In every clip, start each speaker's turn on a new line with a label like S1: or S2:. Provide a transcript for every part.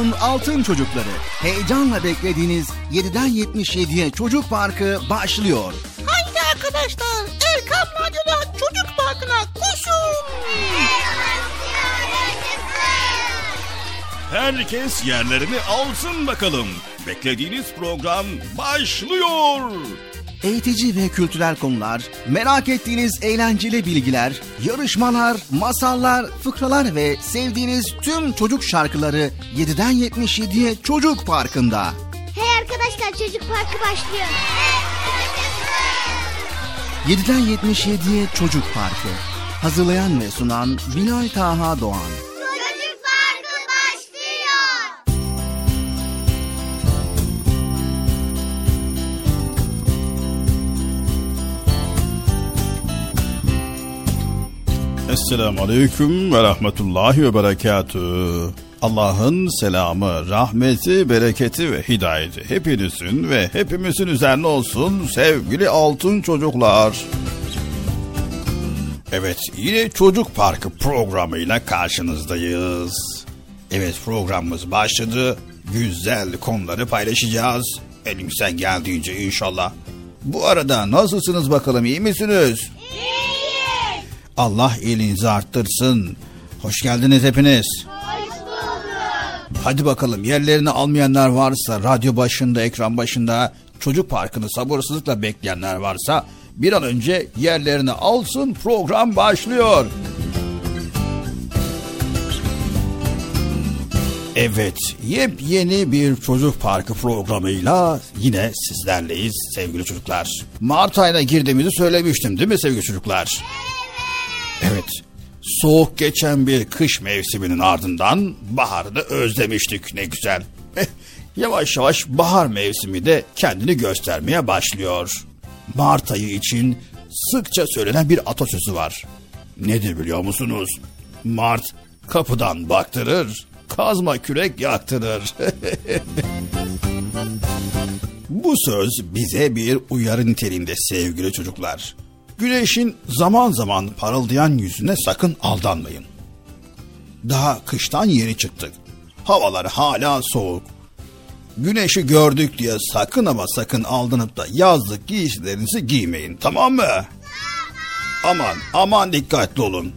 S1: Radyo'nun Altın Çocukları. Heyecanla beklediğiniz 7'den 77'ye Çocuk Parkı başlıyor.
S2: Haydi arkadaşlar Erkam Radyo'da Çocuk Parkı'na koşun.
S3: Herkes yerlerini alsın bakalım. Beklediğiniz program başlıyor
S1: eğitici ve kültürel konular, merak ettiğiniz eğlenceli bilgiler, yarışmalar, masallar, fıkralar ve sevdiğiniz tüm çocuk şarkıları 7'den 77'ye Çocuk Parkı'nda.
S4: Hey arkadaşlar Çocuk Parkı başlıyor.
S1: 7'den 77'ye Çocuk Parkı. Hazırlayan ve sunan Binay Taha Doğan.
S3: Esselamu Aleyküm ve Rahmetullahi ve Berekatü. Allah'ın selamı, rahmeti, bereketi ve hidayeti hepinizin ve hepimizin üzerine olsun sevgili altın çocuklar. Evet yine Çocuk Parkı programıyla karşınızdayız. Evet programımız başladı. Güzel konuları paylaşacağız. Elimizden geldiğince inşallah. Bu arada nasılsınız bakalım iyi misiniz? Allah iyiliğinizi arttırsın. Hoş geldiniz hepiniz.
S4: Hoş.
S3: Hadi bakalım yerlerini almayanlar varsa radyo başında, ekran başında çocuk parkını sabırsızlıkla bekleyenler varsa bir an önce yerlerini alsın program başlıyor. Evet, yepyeni bir çocuk parkı programıyla yine sizlerleyiz sevgili çocuklar. Mart ayına girdiğimizi söylemiştim değil mi sevgili çocuklar? Evet.
S1: Evet, soğuk geçen bir kış mevsiminin ardından baharı da özlemiştik ne güzel. Eh, yavaş yavaş bahar mevsimi de kendini göstermeye başlıyor. Mart ayı için sıkça söylenen bir atasözü var. Nedir biliyor musunuz? Mart kapıdan baktırır, kazma kürek yaktırır. Bu söz bize bir uyarı niteliğinde sevgili çocuklar. Güneşin zaman zaman parıldayan yüzüne sakın aldanmayın. Daha kıştan yeni çıktık. Havalar hala soğuk. Güneşi gördük diye sakın ama sakın aldanıp da yazlık giysilerinizi giymeyin tamam mı? Aman aman dikkatli olun.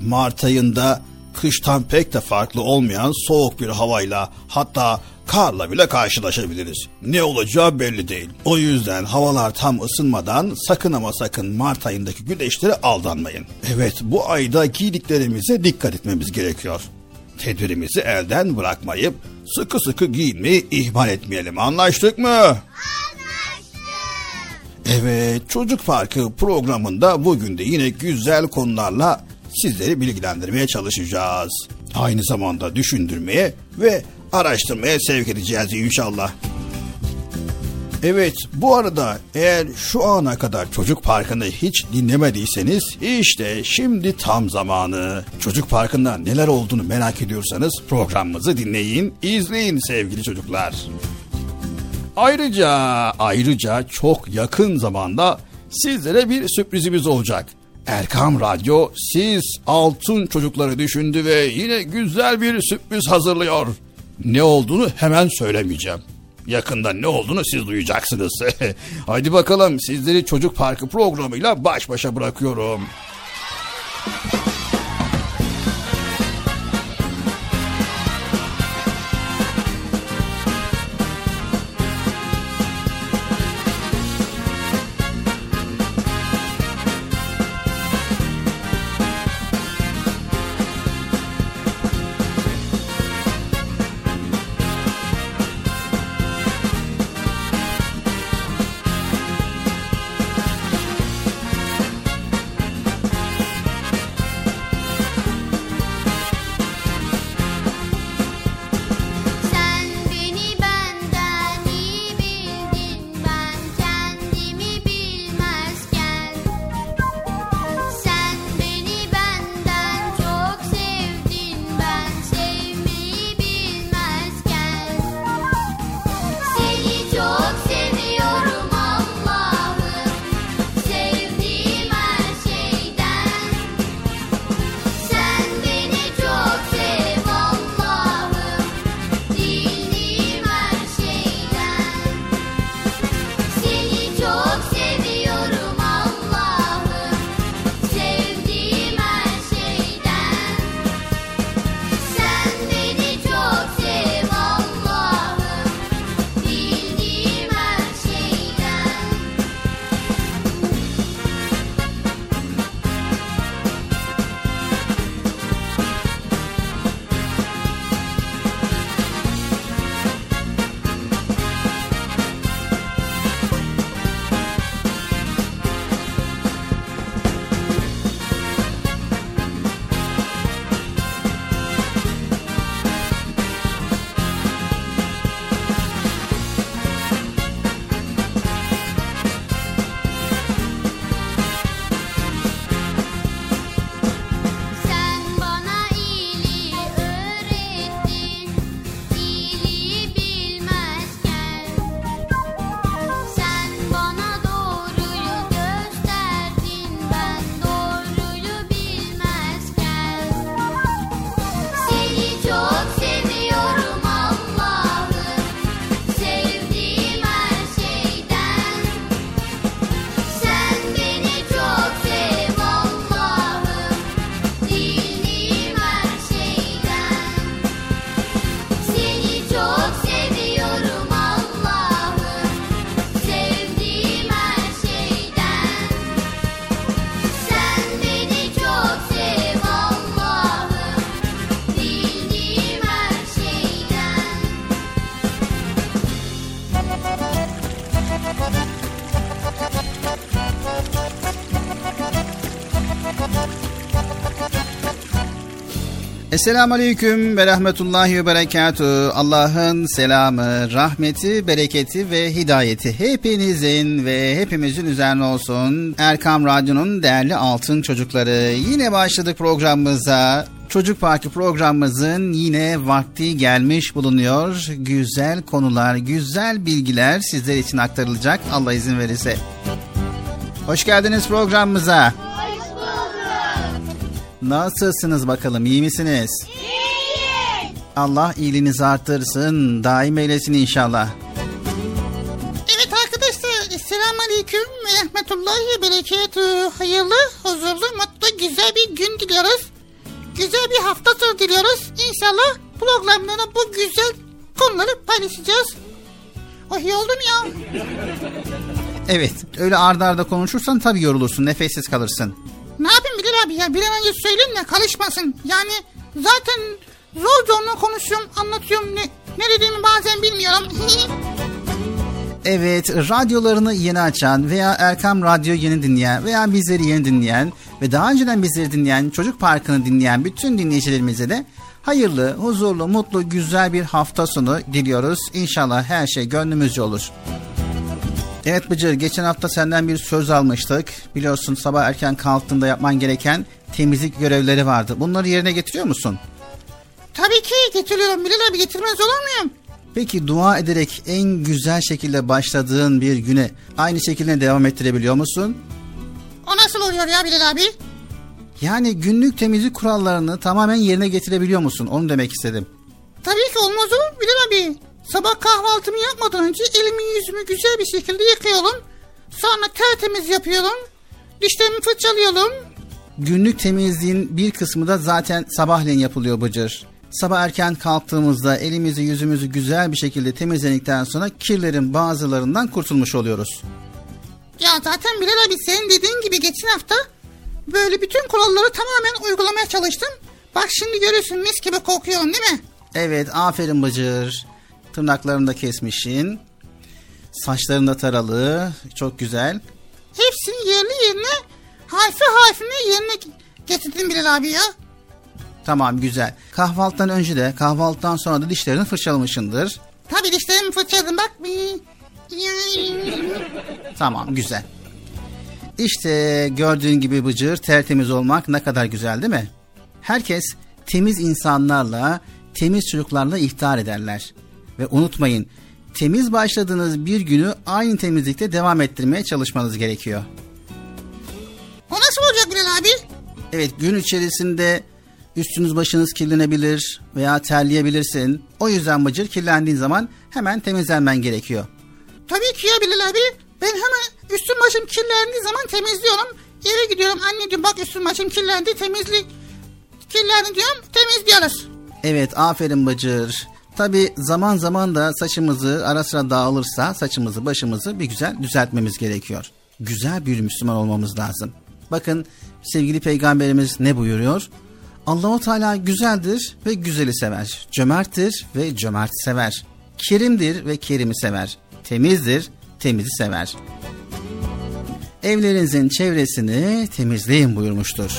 S1: Mart ayında kıştan pek de farklı olmayan soğuk bir havayla hatta karla bile karşılaşabiliriz. Ne olacağı belli değil. O yüzden havalar tam ısınmadan sakın ama sakın Mart ayındaki güneşlere aldanmayın. Evet bu ayda giydiklerimize dikkat etmemiz gerekiyor. Tedbirimizi elden bırakmayıp sıkı sıkı giyinmeyi ihmal etmeyelim. Anlaştık mı? Anlaştık. Evet Çocuk Parkı programında bugün de yine güzel konularla sizleri bilgilendirmeye çalışacağız. Aynı zamanda düşündürmeye ve araştırmaya sevk edeceğiz inşallah. Evet bu arada eğer şu ana kadar Çocuk Parkı'nı hiç dinlemediyseniz işte şimdi tam zamanı. Çocuk Parkı'nda neler olduğunu merak ediyorsanız programımızı dinleyin, izleyin sevgili çocuklar. Ayrıca ayrıca çok yakın zamanda sizlere bir sürprizimiz olacak. Erkam Radyo siz altın çocukları düşündü ve yine güzel bir sürpriz hazırlıyor. Ne olduğunu hemen söylemeyeceğim. Yakında ne olduğunu siz duyacaksınız. Haydi bakalım sizleri Çocuk Parkı programıyla baş başa bırakıyorum. Esselamu Aleyküm ve Rahmetullahi ve Berekatuhu. Allah'ın selamı, rahmeti, bereketi ve hidayeti hepinizin ve hepimizin üzerine olsun. Erkam Radyo'nun değerli altın çocukları. Yine başladık programımıza. Çocuk Parkı programımızın yine vakti gelmiş bulunuyor. Güzel konular, güzel bilgiler sizler için aktarılacak Allah izin verirse. Hoş geldiniz programımıza. Nasılsınız bakalım iyi misiniz? İyiyiz. Allah iyiliğinizi arttırsın daim eylesin inşallah.
S2: Evet arkadaşlar Esselamu Aleyküm ve Rahmetullahi ve Berekatuhu. Hayırlı, huzurlu, mutlu, güzel bir gün diliyoruz. Güzel bir hafta sonu diliyoruz. İnşallah programlarda bu güzel konuları paylaşacağız. Oh iyi oldum ya.
S1: Evet öyle ardarda arda konuşursan tabii yorulursun nefessiz kalırsın.
S2: Bilal abi ya bir an önce söyleyeyim de karışmasın. Yani zaten zor zorla konuşuyorum anlatıyorum ne, ne dediğimi bazen bilmiyorum.
S1: Evet, radyolarını yeni açan veya Erkam Radyo yeni dinleyen veya bizleri yeni dinleyen ve daha önceden bizleri dinleyen, Çocuk Parkı'nı dinleyen bütün dinleyicilerimize de hayırlı, huzurlu, mutlu, güzel bir hafta sonu diliyoruz. İnşallah her şey gönlümüzce olur. Evet Bıcır geçen hafta senden bir söz almıştık. Biliyorsun sabah erken kalktığında yapman gereken temizlik görevleri vardı. Bunları yerine getiriyor musun?
S2: Tabii ki getiriyorum Bilal abi getirmez olur muyum?
S1: Peki dua ederek en güzel şekilde başladığın bir güne aynı şekilde devam ettirebiliyor musun?
S2: O nasıl oluyor ya Bilal abi?
S1: Yani günlük temizlik kurallarını tamamen yerine getirebiliyor musun? Onu demek istedim.
S2: Tabii ki olmaz olur Bilal abi. Sabah kahvaltımı yapmadan önce elimi yüzümü güzel bir şekilde yıkıyorum. Sonra tertemiz yapıyorum. Dişlerimi fırçalıyorum.
S1: Günlük temizliğin bir kısmı da zaten sabahleyin yapılıyor Bıcır. Sabah erken kalktığımızda elimizi yüzümüzü güzel bir şekilde temizledikten sonra kirlerin bazılarından kurtulmuş oluyoruz.
S2: Ya zaten Bilal abi senin dediğin gibi geçen hafta böyle bütün kuralları tamamen uygulamaya çalıştım. Bak şimdi görüyorsun mis gibi kokuyorum değil mi?
S1: Evet aferin Bıcır. Tırnaklarını da kesmişsin. Saçların da taralı. Çok güzel.
S2: Hepsini yerli yerine harfi harfine yerine getirdim Bilal abi ya.
S1: Tamam güzel. Kahvaltıdan önce de kahvaltıdan sonra da dişlerini fırçalamışsındır.
S2: Tabii dişlerimi fırçaladım bak.
S1: Tamam güzel. İşte gördüğün gibi Bıcır tertemiz olmak ne kadar güzel değil mi? Herkes temiz insanlarla, temiz çocuklarla iftar ederler. Ve unutmayın temiz başladığınız bir günü aynı temizlikte devam ettirmeye çalışmanız gerekiyor.
S2: O nasıl olacak Bilal abi?
S1: Evet gün içerisinde üstünüz başınız kirlenebilir veya terleyebilirsin. O yüzden bıcır kirlendiğin zaman hemen temizlenmen gerekiyor.
S2: Tabii ki ya Bilal abi. Ben hemen üstüm başım kirlendiği zaman temizliyorum. Eve gidiyorum anneciğim bak üstüm başım kirlendi temizlik kirlendi diyorum temizliyoruz.
S1: Evet aferin Bıcır. Tabi zaman zaman da saçımızı ara sıra dağılırsa saçımızı başımızı bir güzel düzeltmemiz gerekiyor. Güzel bir Müslüman olmamız lazım. Bakın sevgili peygamberimiz ne buyuruyor? Allahu Teala güzeldir ve güzeli sever. Cömerttir ve cömerti sever. Kerimdir ve kerimi sever. Temizdir, temizi sever. Evlerinizin çevresini temizleyin buyurmuştur.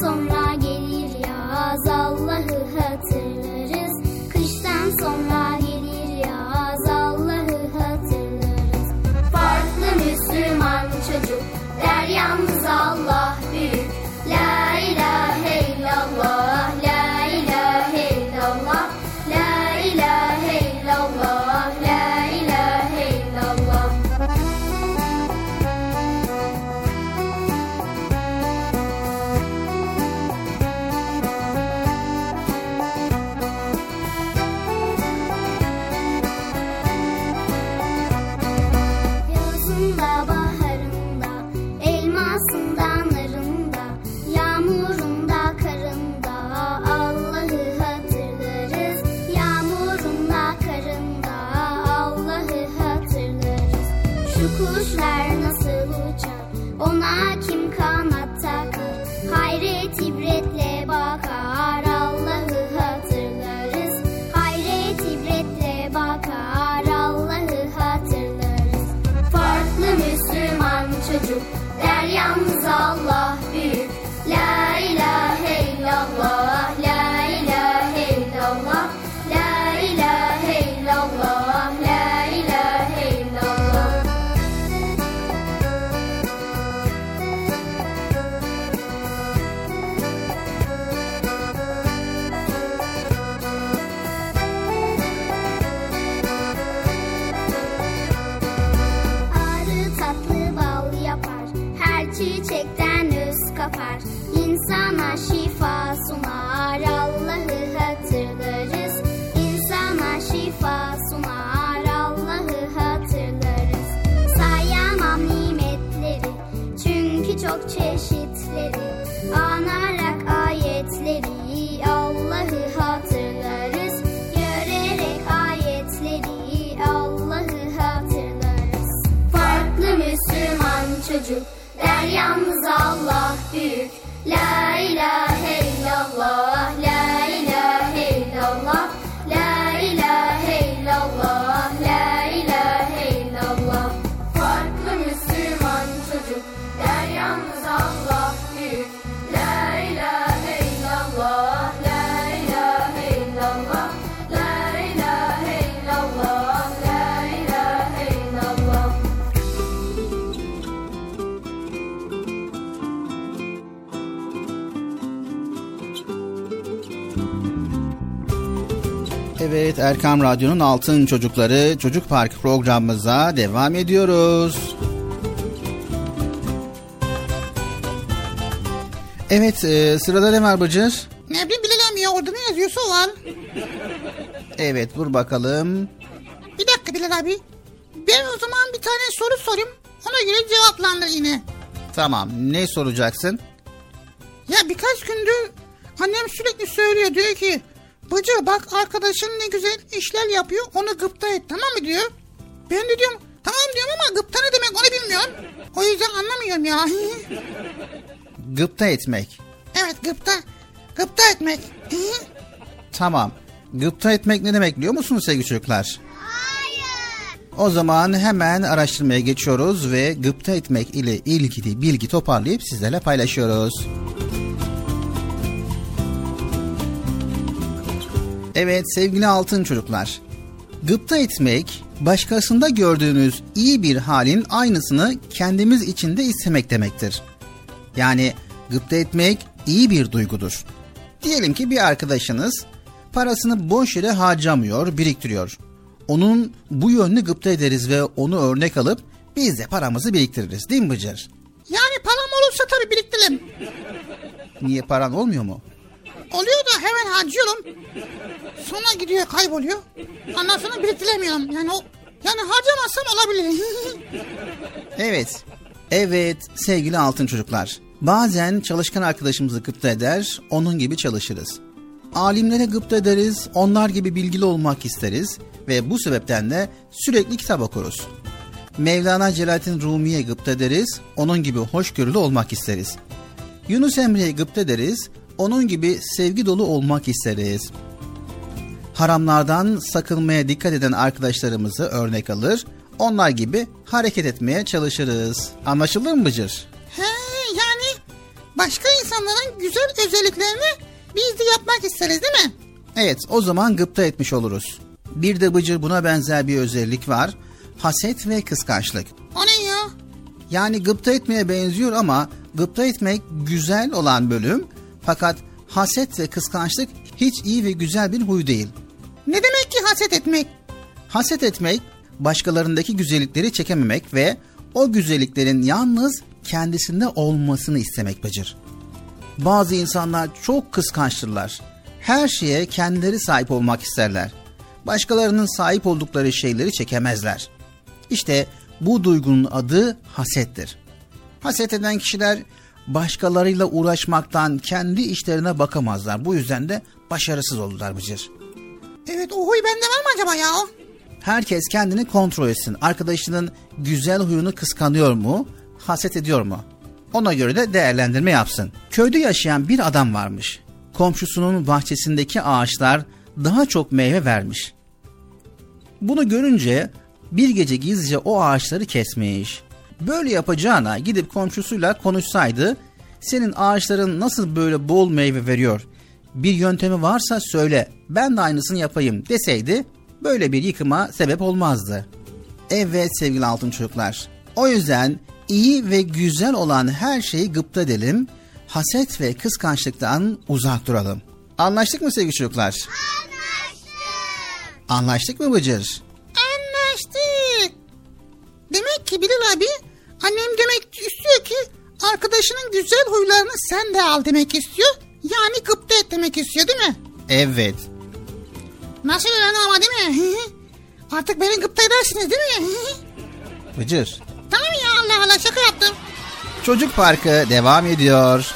S5: Sonra gelir yaz
S1: Erkam Radyo'nun Altın Çocukları Çocuk Park programımıza devam ediyoruz. Evet e, sırada ne var Bıcır?
S2: Ne bileyim bilemem ya orada ne yazıyorsa o var.
S1: Evet dur bakalım.
S2: Bir dakika Bilal abi. Ben o zaman bir tane soru sorayım. Ona göre cevaplandır yine.
S1: Tamam ne soracaksın?
S2: Ya birkaç gündür annem sürekli söylüyor diyor ki Bıcı bak arkadaşın ne güzel işler yapıyor onu gıpta et tamam mı diyor. Ben de diyorum tamam diyorum ama gıpta ne demek onu bilmiyorum. O yüzden anlamıyorum ya.
S1: Gıpta etmek.
S2: evet gıpta. Gıpta etmek.
S1: Tamam. Gıpta etmek ne demek biliyor musunuz sevgili çocuklar? O zaman hemen araştırmaya geçiyoruz ve gıpta etmek ile ilgili bilgi toparlayıp sizlerle paylaşıyoruz. Evet sevgili altın çocuklar. Gıpta etmek, başkasında gördüğünüz iyi bir halin aynısını kendimiz içinde istemek demektir. Yani gıpta etmek iyi bir duygudur. Diyelim ki bir arkadaşınız parasını boş yere harcamıyor, biriktiriyor. Onun bu yönünü gıpta ederiz ve onu örnek alıp biz de paramızı biriktiririz değil mi Bıcır?
S2: Yani param olursa tabii biriktiririm.
S1: Niye paran olmuyor mu?
S2: Oluyor da hemen harcıyorum. Sonra gidiyor kayboluyor. Ondan sonra biriktiremiyorum. Yani o yani harcamazsam olabilir.
S1: Evet. Evet sevgili altın çocuklar. Bazen çalışkan arkadaşımızı gıpta eder, onun gibi çalışırız. Alimlere gıpta ederiz, onlar gibi bilgili olmak isteriz ve bu sebepten de sürekli kitap okuruz. Mevlana Celaleddin Rumi'ye gıpta ederiz, onun gibi hoşgörülü olmak isteriz. Yunus Emre'ye gıpta ederiz, onun gibi sevgi dolu olmak isteriz. Haramlardan sakınmaya dikkat eden arkadaşlarımızı örnek alır, onlar gibi hareket etmeye çalışırız. Anlaşıldı mı Bıcır?
S2: başka insanların güzel özelliklerini biz de yapmak isteriz değil mi?
S1: Evet o zaman gıpta etmiş oluruz. Bir de Bıcır buna benzer bir özellik var. Haset ve kıskançlık.
S2: O ne ya?
S1: Yani gıpta etmeye benziyor ama gıpta etmek güzel olan bölüm fakat haset ve kıskançlık hiç iyi ve güzel bir huy değil.
S2: Ne demek ki haset etmek?
S1: Haset etmek başkalarındaki güzellikleri çekememek ve o güzelliklerin yalnız kendisinde olmasını istemek Bıcır. Bazı insanlar çok kıskançtırlar. Her şeye kendileri sahip olmak isterler. Başkalarının sahip oldukları şeyleri çekemezler. İşte bu duygunun adı hasettir. Haset eden kişiler başkalarıyla uğraşmaktan kendi işlerine bakamazlar. Bu yüzden de başarısız olurlar Bıcır.
S2: Evet o huy bende var mı acaba ya?
S1: Herkes kendini kontrol etsin. Arkadaşının güzel huyunu kıskanıyor mu, haset ediyor mu? Ona göre de değerlendirme yapsın. Köyde yaşayan bir adam varmış. Komşusunun bahçesindeki ağaçlar daha çok meyve vermiş. Bunu görünce bir gece gizlice o ağaçları kesmiş. Böyle yapacağına gidip komşusuyla konuşsaydı, senin ağaçların nasıl böyle bol meyve veriyor? Bir yöntemi varsa söyle, ben de aynısını yapayım deseydi, böyle bir yıkıma sebep olmazdı. Evet sevgili altın çocuklar. O yüzden iyi ve güzel olan her şeyi gıpta edelim, haset ve kıskançlıktan uzak duralım. Anlaştık mı sevgili çocuklar? Anlaştık. Anlaştık mı Bıcır?
S2: Anlaştık. Demek ki Bilal abi annem demek istiyor ki arkadaşının güzel huylarını sen de al demek istiyor. Yani gıpta et demek istiyor değil mi?
S1: Evet.
S2: Nasıl öyle ama değil mi? Artık beni gıpta edersiniz değil mi?
S1: Bıcır.
S2: tamam ya Allah Allah şaka yaptım.
S1: Çocuk Parkı devam ediyor.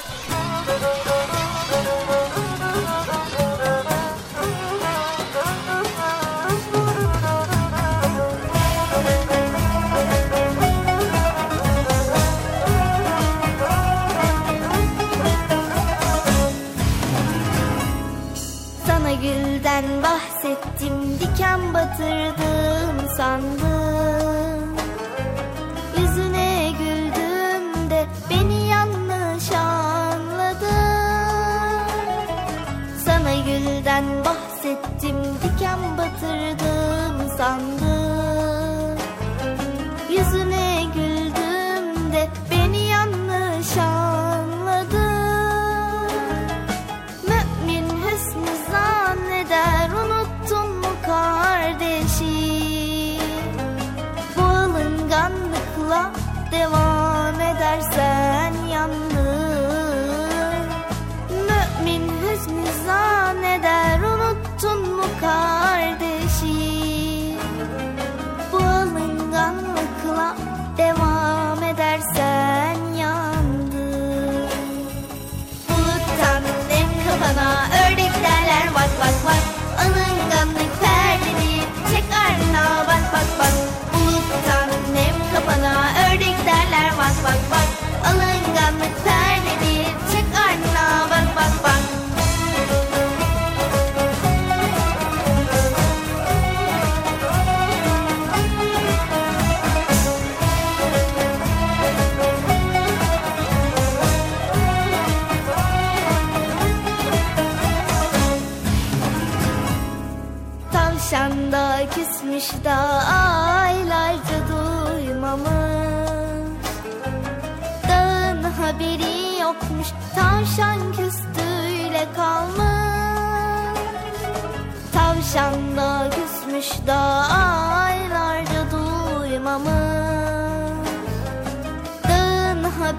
S6: Devam edersen yandın Mümin hüsnü zanneder unuttun mu kardeşi? Bu alınganlıkla devam edersen yandın Buluttan nem kafana ördek derler bak bak bak. Alınganlık perdeni çek ardına bak bak bak. Buluttan nem derler bak bak bak Alınganlık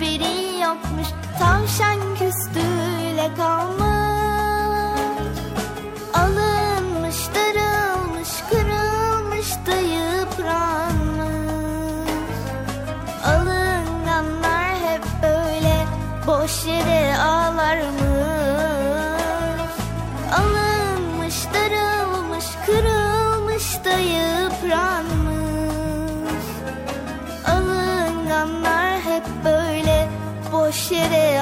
S6: haberi yokmuş. Tavşan küstüyle kalmış boş yere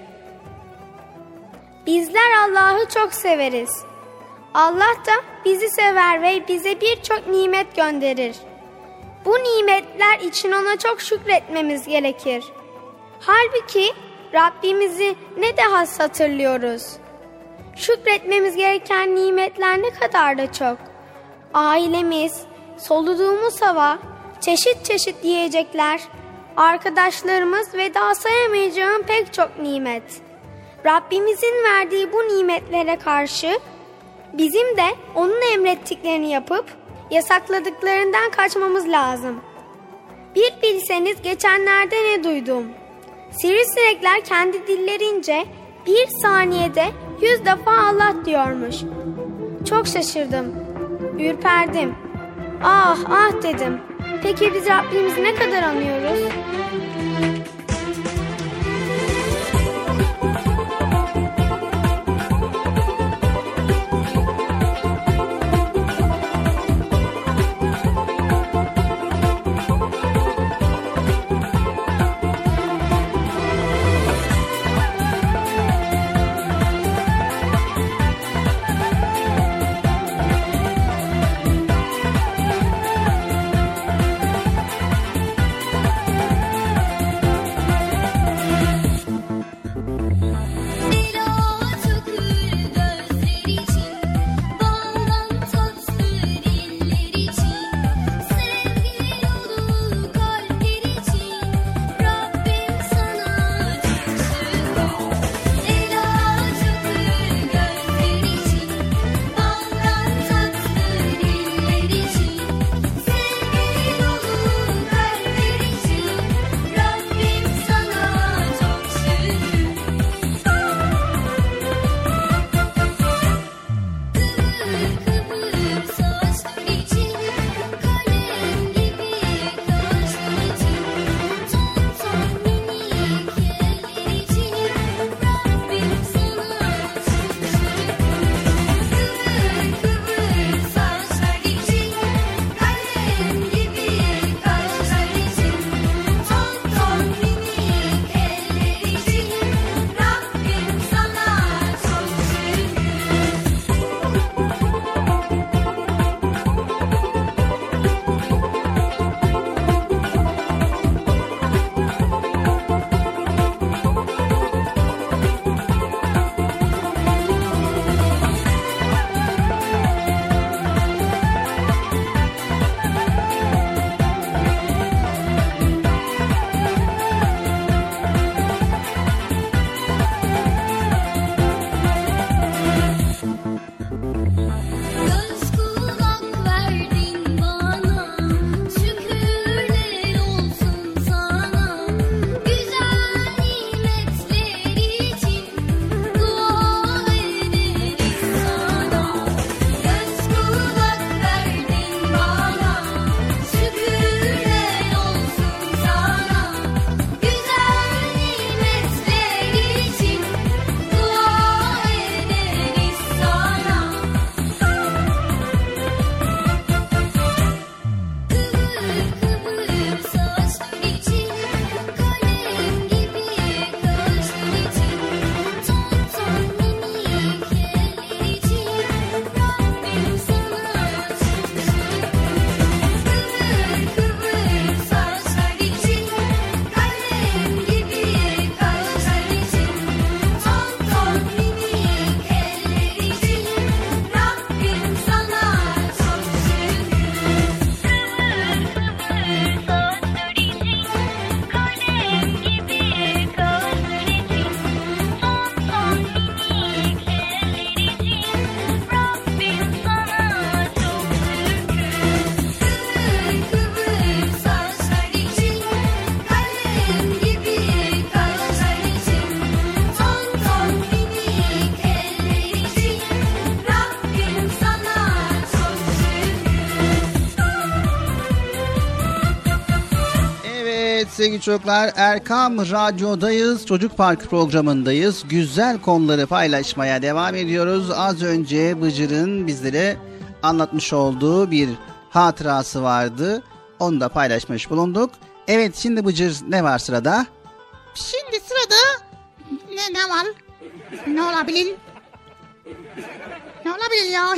S7: Bizler Allah'ı çok severiz. Allah da bizi sever ve bize birçok nimet gönderir. Bu nimetler için ona çok şükretmemiz gerekir. Halbuki Rabbimizi ne de has hatırlıyoruz. Şükretmemiz gereken nimetler ne kadar da çok. Ailemiz, soluduğumuz hava, çeşit çeşit yiyecekler, arkadaşlarımız ve daha sayamayacağım pek çok nimet. Rabbimizin verdiği bu nimetlere karşı bizim de onun emrettiklerini yapıp yasakladıklarından kaçmamız lazım. Bir bilseniz geçenlerde ne duydum. Sivrisinekler kendi dillerince bir saniyede yüz defa Allah diyormuş. Çok şaşırdım. Ürperdim. Ah ah dedim. Peki biz Rabbimizi ne kadar anıyoruz?
S1: Sevgili çocuklar Erkam Radyo'dayız. Çocuk Park programındayız. Güzel konuları paylaşmaya devam ediyoruz. Az önce Bıcır'ın bizlere anlatmış olduğu bir hatırası vardı. Onu da paylaşmış bulunduk. Evet şimdi Bıcır ne var sırada?
S2: Şimdi sırada ne, ne var? Ne olabilir? Ne olabilir ya?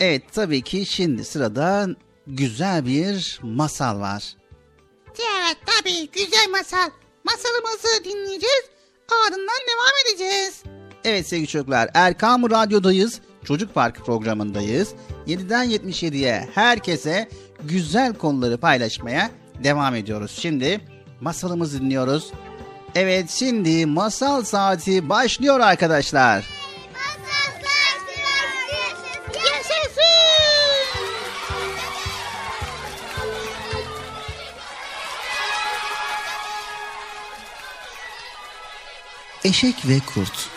S1: Evet tabii ki şimdi sırada güzel bir masal var.
S2: Evet tabii güzel masal. Masalımızı dinleyeceğiz. Ardından devam edeceğiz.
S1: Evet sevgili çocuklar Erkam Radyo'dayız. Çocuk Park programındayız. 7'den 77'ye herkese güzel konuları paylaşmaya devam ediyoruz. Şimdi masalımızı dinliyoruz. Evet şimdi masal saati başlıyor arkadaşlar. Eşek ve Kurt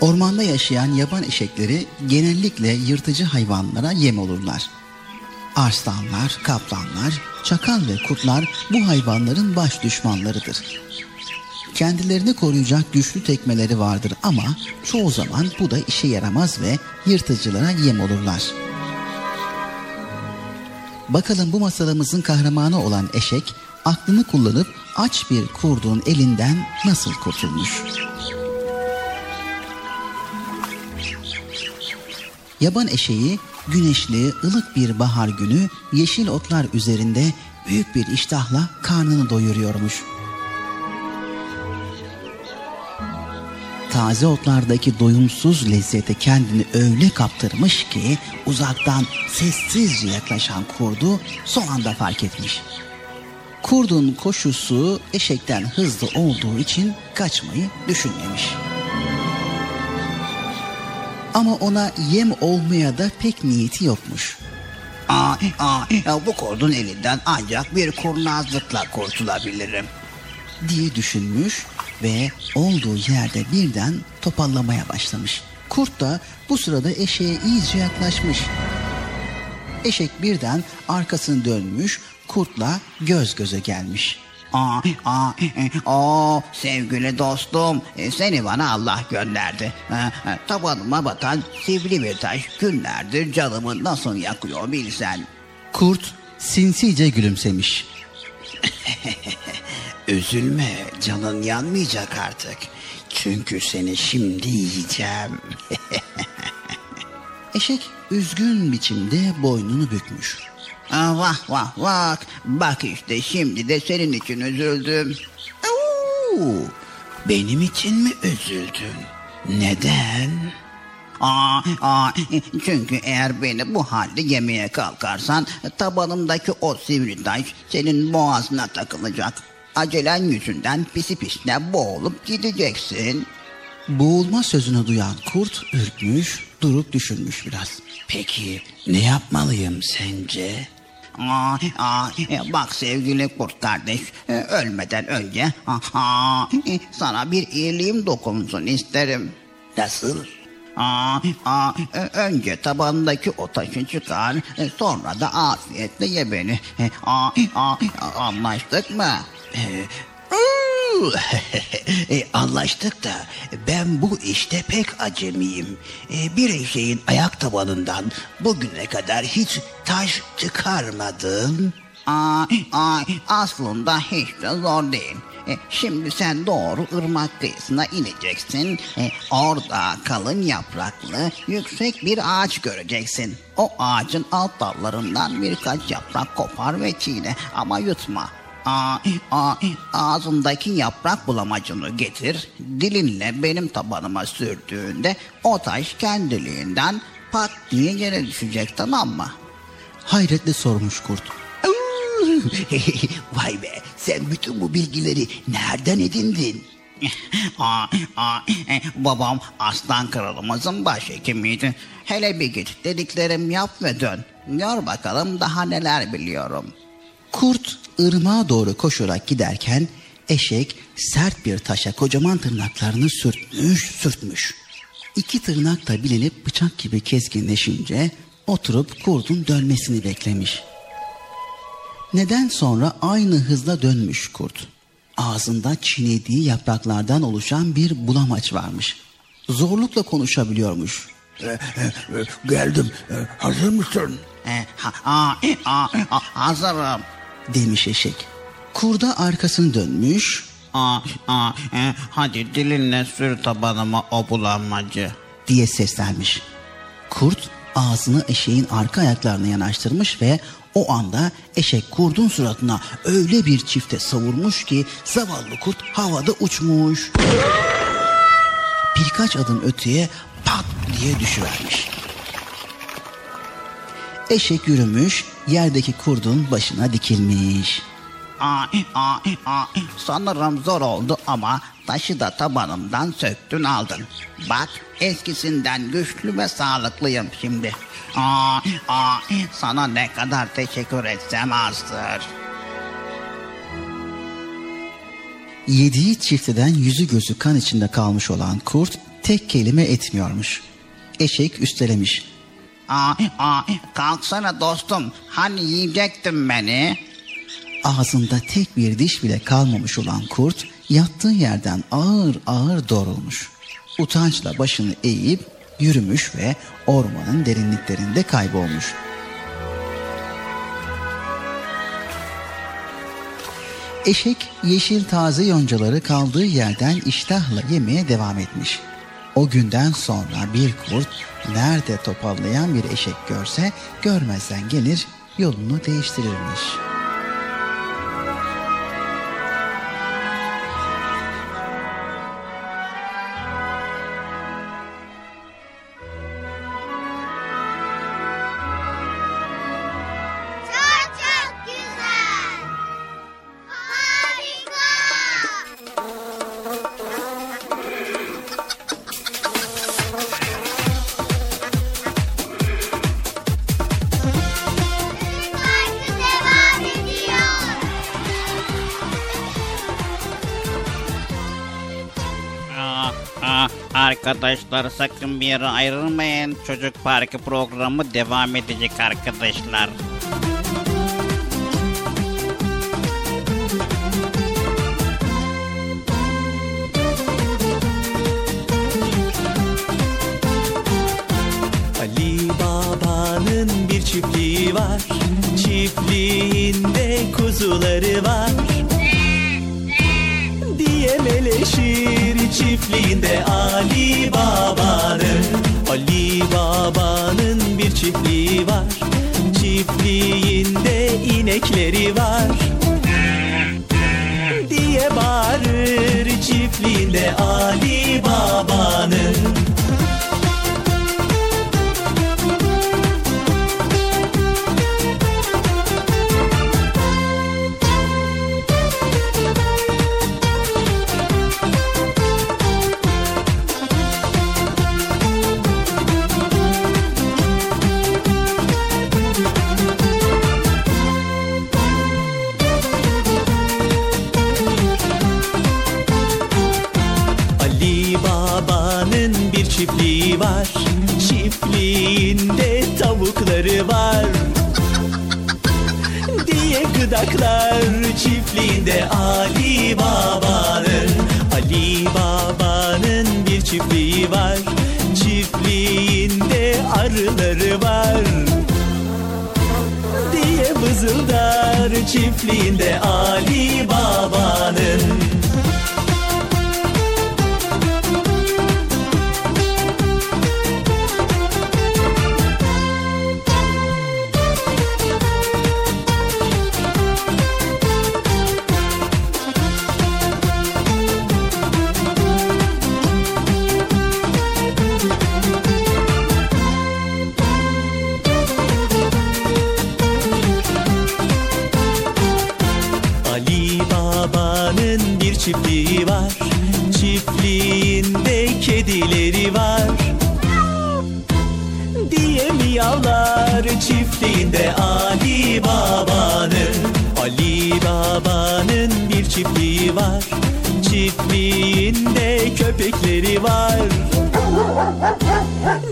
S1: Ormanda yaşayan yaban eşekleri genellikle yırtıcı hayvanlara yem olurlar. Arslanlar, kaplanlar, çakal ve kurtlar bu hayvanların baş düşmanlarıdır. Kendilerini koruyacak güçlü tekmeleri vardır ama çoğu zaman bu da işe yaramaz ve yırtıcılara yem olurlar. Bakalım bu masalımızın kahramanı olan eşek aklını kullanıp aç bir kurdun elinden nasıl kurtulmuş? Yaban eşeği güneşli, ılık bir bahar günü yeşil otlar üzerinde büyük bir iştahla karnını doyuruyormuş. Taze otlardaki doyumsuz lezzete kendini öyle kaptırmış ki uzaktan sessizce yaklaşan kurdu son anda fark etmiş. Kurdun koşusu eşekten hızlı olduğu için kaçmayı düşünmemiş. Ama ona yem olmaya da pek niyeti yokmuş.
S8: Aa, aa, ya bu kurdun elinden ancak bir kurnazlıkla kurtulabilirim.
S1: diye düşünmüş ve olduğu yerde birden topallamaya başlamış. Kurt da bu sırada eşeğe iyice yaklaşmış. Eşek birden arkasını dönmüş, kurtla göz göze gelmiş.
S8: Aa, aa, e, o sevgili dostum e, seni bana Allah gönderdi. Tabanıma batan sivri bir taş günlerdir canımı nasıl yakıyor bilsen.
S1: Kurt sinsice gülümsemiş.
S8: Üzülme canın yanmayacak artık. Çünkü seni şimdi yiyeceğim.
S1: Eşek üzgün biçimde boynunu bükmüş.
S8: Aa, vah vah vah bak işte şimdi de senin için üzüldüm. Oo, benim için mi üzüldün? Neden? Aa, aa, çünkü eğer beni bu halde yemeye kalkarsan tabanımdaki o sivri taş senin boğazına takılacak. Acelen yüzünden pisi pisine boğulup gideceksin.
S1: Boğulma sözünü duyan kurt ürkmüş, durup düşünmüş biraz.
S8: Peki ne yapmalıyım sence? Aa, aa, e, bak sevgili kurt kardeş e, ölmeden önce aa, e, sana bir iyiliğim dokunsun isterim. Nasıl? Aa, aa, e, önce tabandaki o taşı çıkar e, sonra da afiyetle ye beni. E, aa, aa, anlaştık mı? Anlaştık da ben bu işte pek acemiyim. Bir eşeğin ayak tabanından bugüne kadar hiç taş çıkarmadım. Aa, aa, aslında hiç de zor değil. E, şimdi sen doğru ırmak kıyısına ineceksin. E, orada kalın yapraklı yüksek bir ağaç göreceksin. O ağacın alt dallarından birkaç yaprak kopar ve çiğne ama yutma. Aa, aa, ağzındaki yaprak bulamacını getir, dilinle benim tabanıma sürdüğünde o taş kendiliğinden pat diye yere düşecek tamam mı?
S1: Hayretle sormuş kurt.
S8: Vay be sen bütün bu bilgileri nereden edindin? aa, aa, e, babam aslan kralımızın başhekimiydi. Hele bir git dediklerim yap ve dön. Gör bakalım daha neler biliyorum.
S1: Kurt ırmağa doğru koşarak giderken eşek sert bir taşa kocaman tırnaklarını sürtmüş sürtmüş. İki tırnak da bilinip bıçak gibi keskinleşince oturup kurdun dönmesini beklemiş. Neden sonra aynı hızla dönmüş kurt. Ağzında çiğnediği yapraklardan oluşan bir bulamaç varmış. Zorlukla konuşabiliyormuş.
S9: E, e, e, geldim. Hazır mısın?
S1: Hazırım demiş eşek. Kurda arkasını dönmüş.
S10: Aa, aa, e, hadi dilinle sür tabanıma o bulanmacı.
S1: diye seslenmiş. Kurt ağzını eşeğin arka ayaklarına yanaştırmış ve o anda eşek kurdun suratına öyle bir çifte savurmuş ki zavallı kurt havada uçmuş. Birkaç adım öteye pat diye düşüvermiş. Eşek yürümüş, yerdeki kurdun başına dikilmiş.
S10: Aa, aa, aa, sanırım zor oldu ama taşı da tabanımdan söktün aldın. Bak eskisinden güçlü ve sağlıklıyım şimdi. Aa, aa, sana ne kadar teşekkür etsem azdır.
S1: Yediği çifteden yüzü gözü kan içinde kalmış olan kurt tek kelime etmiyormuş. Eşek üstelemiş.
S10: Aa, aa, kalksana dostum hani yiyecektin beni.
S1: Ağzında tek bir diş bile kalmamış olan kurt yattığı yerden ağır ağır doğrulmuş. Utançla başını eğip yürümüş ve ormanın derinliklerinde kaybolmuş. Eşek yeşil taze yoncaları kaldığı yerden iştahla yemeye devam etmiş. O günden sonra bir kurt nerede topallayan bir eşek görse görmezden gelir yolunu değiştirirmiş.
S10: Arkadaşlar sakın bir yere ayrılmayın. Çocuk Parkı programı devam edecek arkadaşlar.
S11: Gıdaklar çiftliğinde Ali Baba'nın Ali Baba'nın bir çiftliği var. Çiftliğinde arıları var. Diye vızıldar çiftliğinde Ali Baba'nın çiftliğinde Ali Baba'nın Ali Baba'nın bir çiftliği var. Çiftliğinde köpekleri var.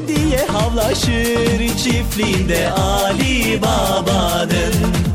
S11: Diye havlaşır çiftliğinde Ali Baba'nın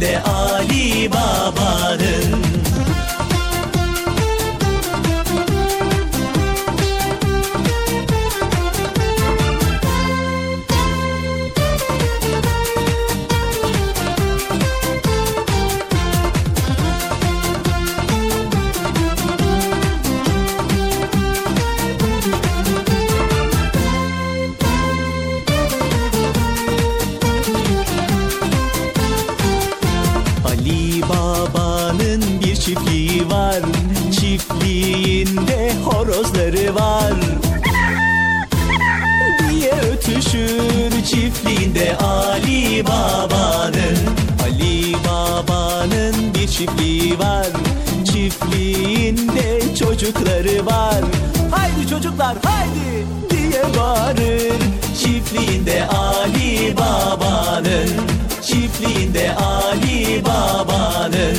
S11: çiftliğinde Ali Baba'nın çiftliği var Çiftliğinde çocukları var Haydi çocuklar haydi diye bağırır Çiftliğinde Ali Baba'nın Çiftliğinde Ali Baba'nın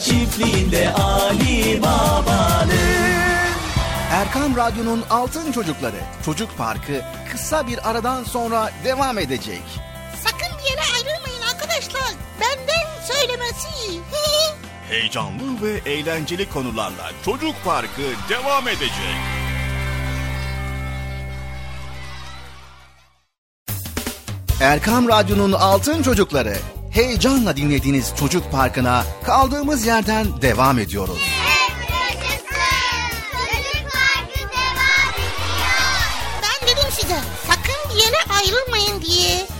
S11: Çiftliğinde Ali Baba'nın
S1: Erkam Radyo'nun Altın Çocukları Çocuk Parkı kısa bir aradan sonra devam edecek.
S2: Sakın bir yere ayrılmayın arkadaşlar. Benden söylemesi.
S3: Heyecanlı ve eğlenceli konularla Çocuk Parkı devam edecek.
S1: Erkam Radyo'nun Altın Çocukları heyecanla dinlediğiniz Çocuk Parkı'na kaldığımız yerden devam ediyoruz.
S2: Ben dedim size sakın bir yere ayrılmayın diye.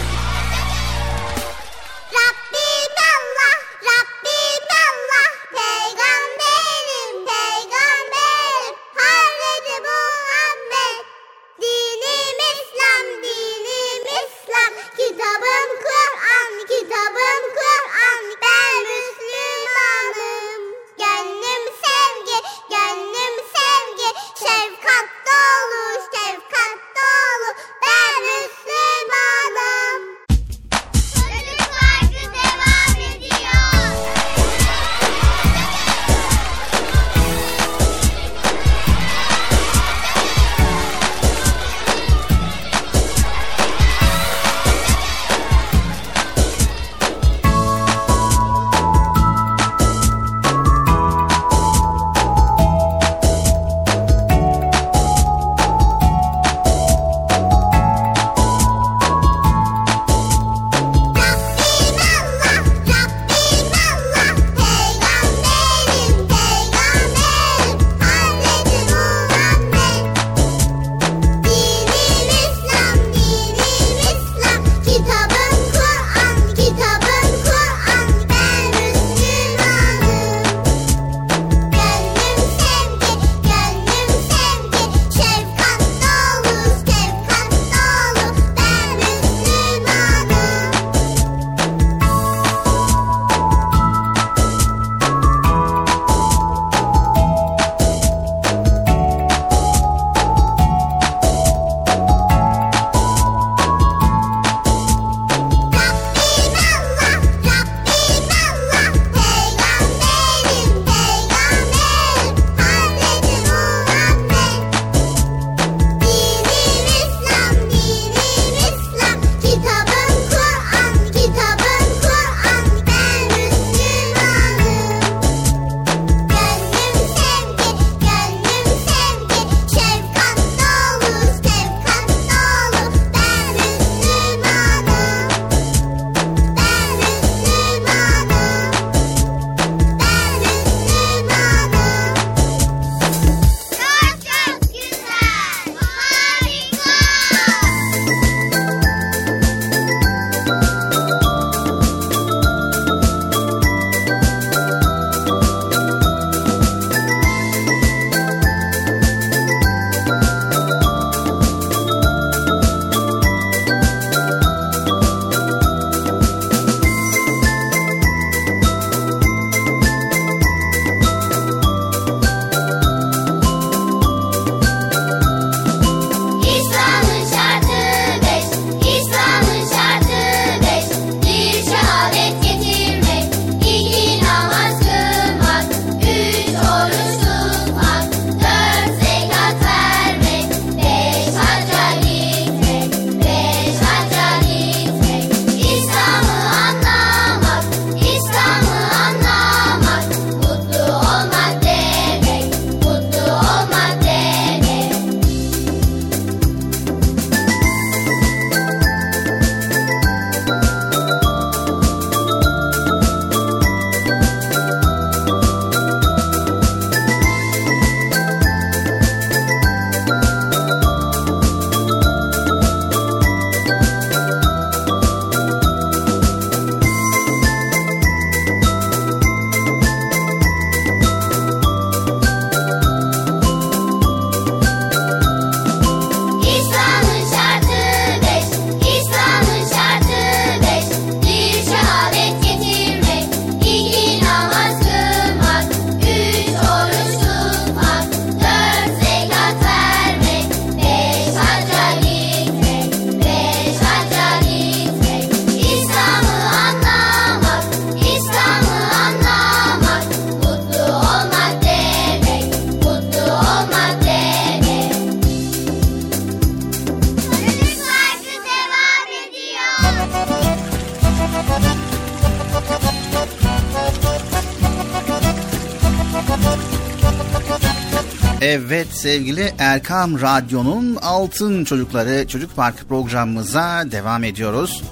S1: Evet sevgili Erkam Radyo'nun Altın Çocukları Çocuk Parkı programımıza devam ediyoruz.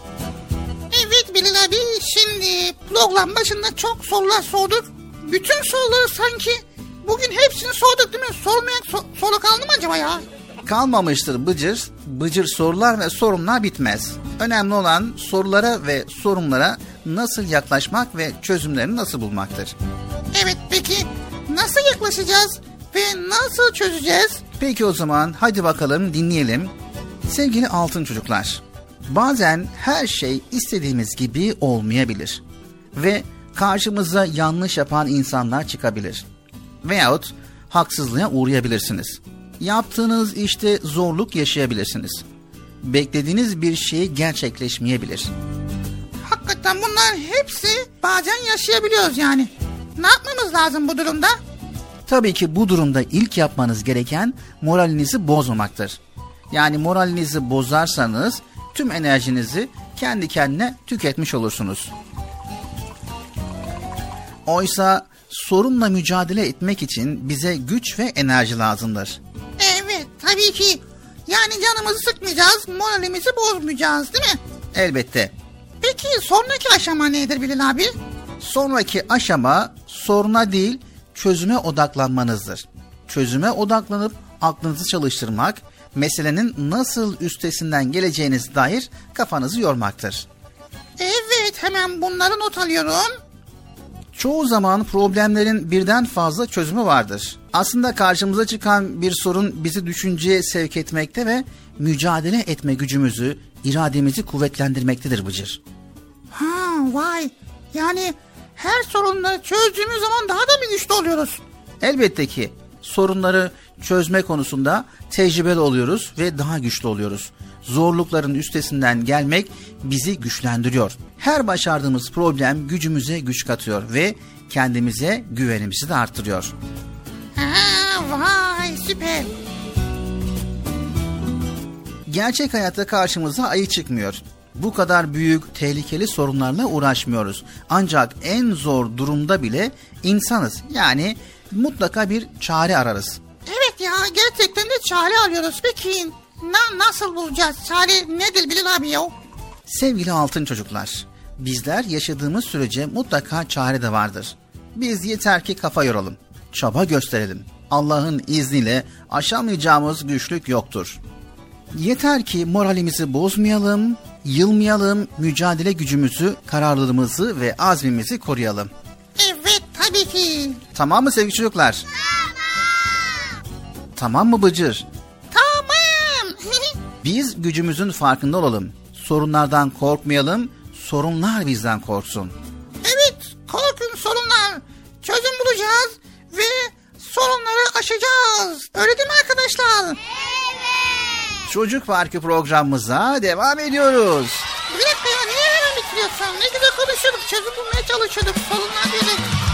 S2: Evet Bilal abi şimdi program başında çok sorular sorduk. Bütün soruları sanki bugün hepsini sorduk değil mi? Sormayan so- soru kaldı mı acaba ya?
S1: Kalmamıştır Bıcır. Bıcır sorular ve sorunlar bitmez. Önemli olan sorulara ve sorunlara nasıl yaklaşmak ve çözümlerini nasıl bulmaktır.
S2: Evet peki nasıl yaklaşacağız ve nasıl çözeceğiz?
S1: Peki o zaman hadi bakalım dinleyelim. Sevgili altın çocuklar, bazen her şey istediğimiz gibi olmayabilir ve karşımıza yanlış yapan insanlar çıkabilir. Veyahut haksızlığa uğrayabilirsiniz. Yaptığınız işte zorluk yaşayabilirsiniz. Beklediğiniz bir şey gerçekleşmeyebilir.
S2: Hakikaten bunlar hepsi bazen yaşayabiliyoruz yani. Ne yapmamız lazım bu durumda?
S1: Tabii ki bu durumda ilk yapmanız gereken moralinizi bozmamaktır. Yani moralinizi bozarsanız tüm enerjinizi kendi kendine tüketmiş olursunuz. Oysa sorunla mücadele etmek için bize güç ve enerji lazımdır.
S2: Evet tabii ki. Yani canımızı sıkmayacağız, moralimizi bozmayacağız değil mi?
S1: Elbette.
S2: Peki sonraki aşama nedir Bilal abi?
S1: Sonraki aşama soruna değil çözüme odaklanmanızdır. Çözüme odaklanıp aklınızı çalıştırmak, meselenin nasıl üstesinden geleceğiniz dair kafanızı yormaktır.
S2: Evet hemen bunları not alıyorum.
S1: Çoğu zaman problemlerin birden fazla çözümü vardır. Aslında karşımıza çıkan bir sorun bizi düşünceye sevk etmekte ve mücadele etme gücümüzü, irademizi kuvvetlendirmektedir Bıcır.
S2: Ha vay yani her sorunları çözdüğümüz zaman daha da mı güçlü oluyoruz?
S1: Elbette ki sorunları çözme konusunda tecrübeli oluyoruz ve daha güçlü oluyoruz. Zorlukların üstesinden gelmek bizi güçlendiriyor. Her başardığımız problem gücümüze güç katıyor ve kendimize güvenimizi de arttırıyor.
S2: Ha vay süper.
S1: Gerçek hayatta karşımıza ayı çıkmıyor. Bu kadar büyük, tehlikeli sorunlarla uğraşmıyoruz. Ancak en zor durumda bile insanız. Yani mutlaka bir çare ararız.
S2: Evet ya gerçekten de çare arıyoruz. Peki na nasıl bulacağız? Çare nedir Bilal abi ya?
S1: Sevgili altın çocuklar, bizler yaşadığımız sürece mutlaka çare de vardır. Biz yeter ki kafa yoralım, çaba gösterelim. Allah'ın izniyle aşamayacağımız güçlük yoktur. Yeter ki moralimizi bozmayalım, yılmayalım, mücadele gücümüzü, kararlılığımızı ve azmimizi koruyalım.
S2: Evet tabii ki.
S1: Tamam mı sevgili çocuklar? Tamam mı Bıcır?
S2: Tamam.
S1: Biz gücümüzün farkında olalım. Sorunlardan korkmayalım, sorunlar bizden korksun.
S2: evet korkun sorunlar. Çözüm bulacağız ve sorunları aşacağız. Öyle değil mi arkadaşlar?
S1: Çocuk Parkı programımıza devam ediyoruz.
S2: Bir dakika ya niye hemen bitiriyorsun? Ne güzel konuşuyorduk. Çözüm bulmaya çalışıyorduk. Sorunlar dedik.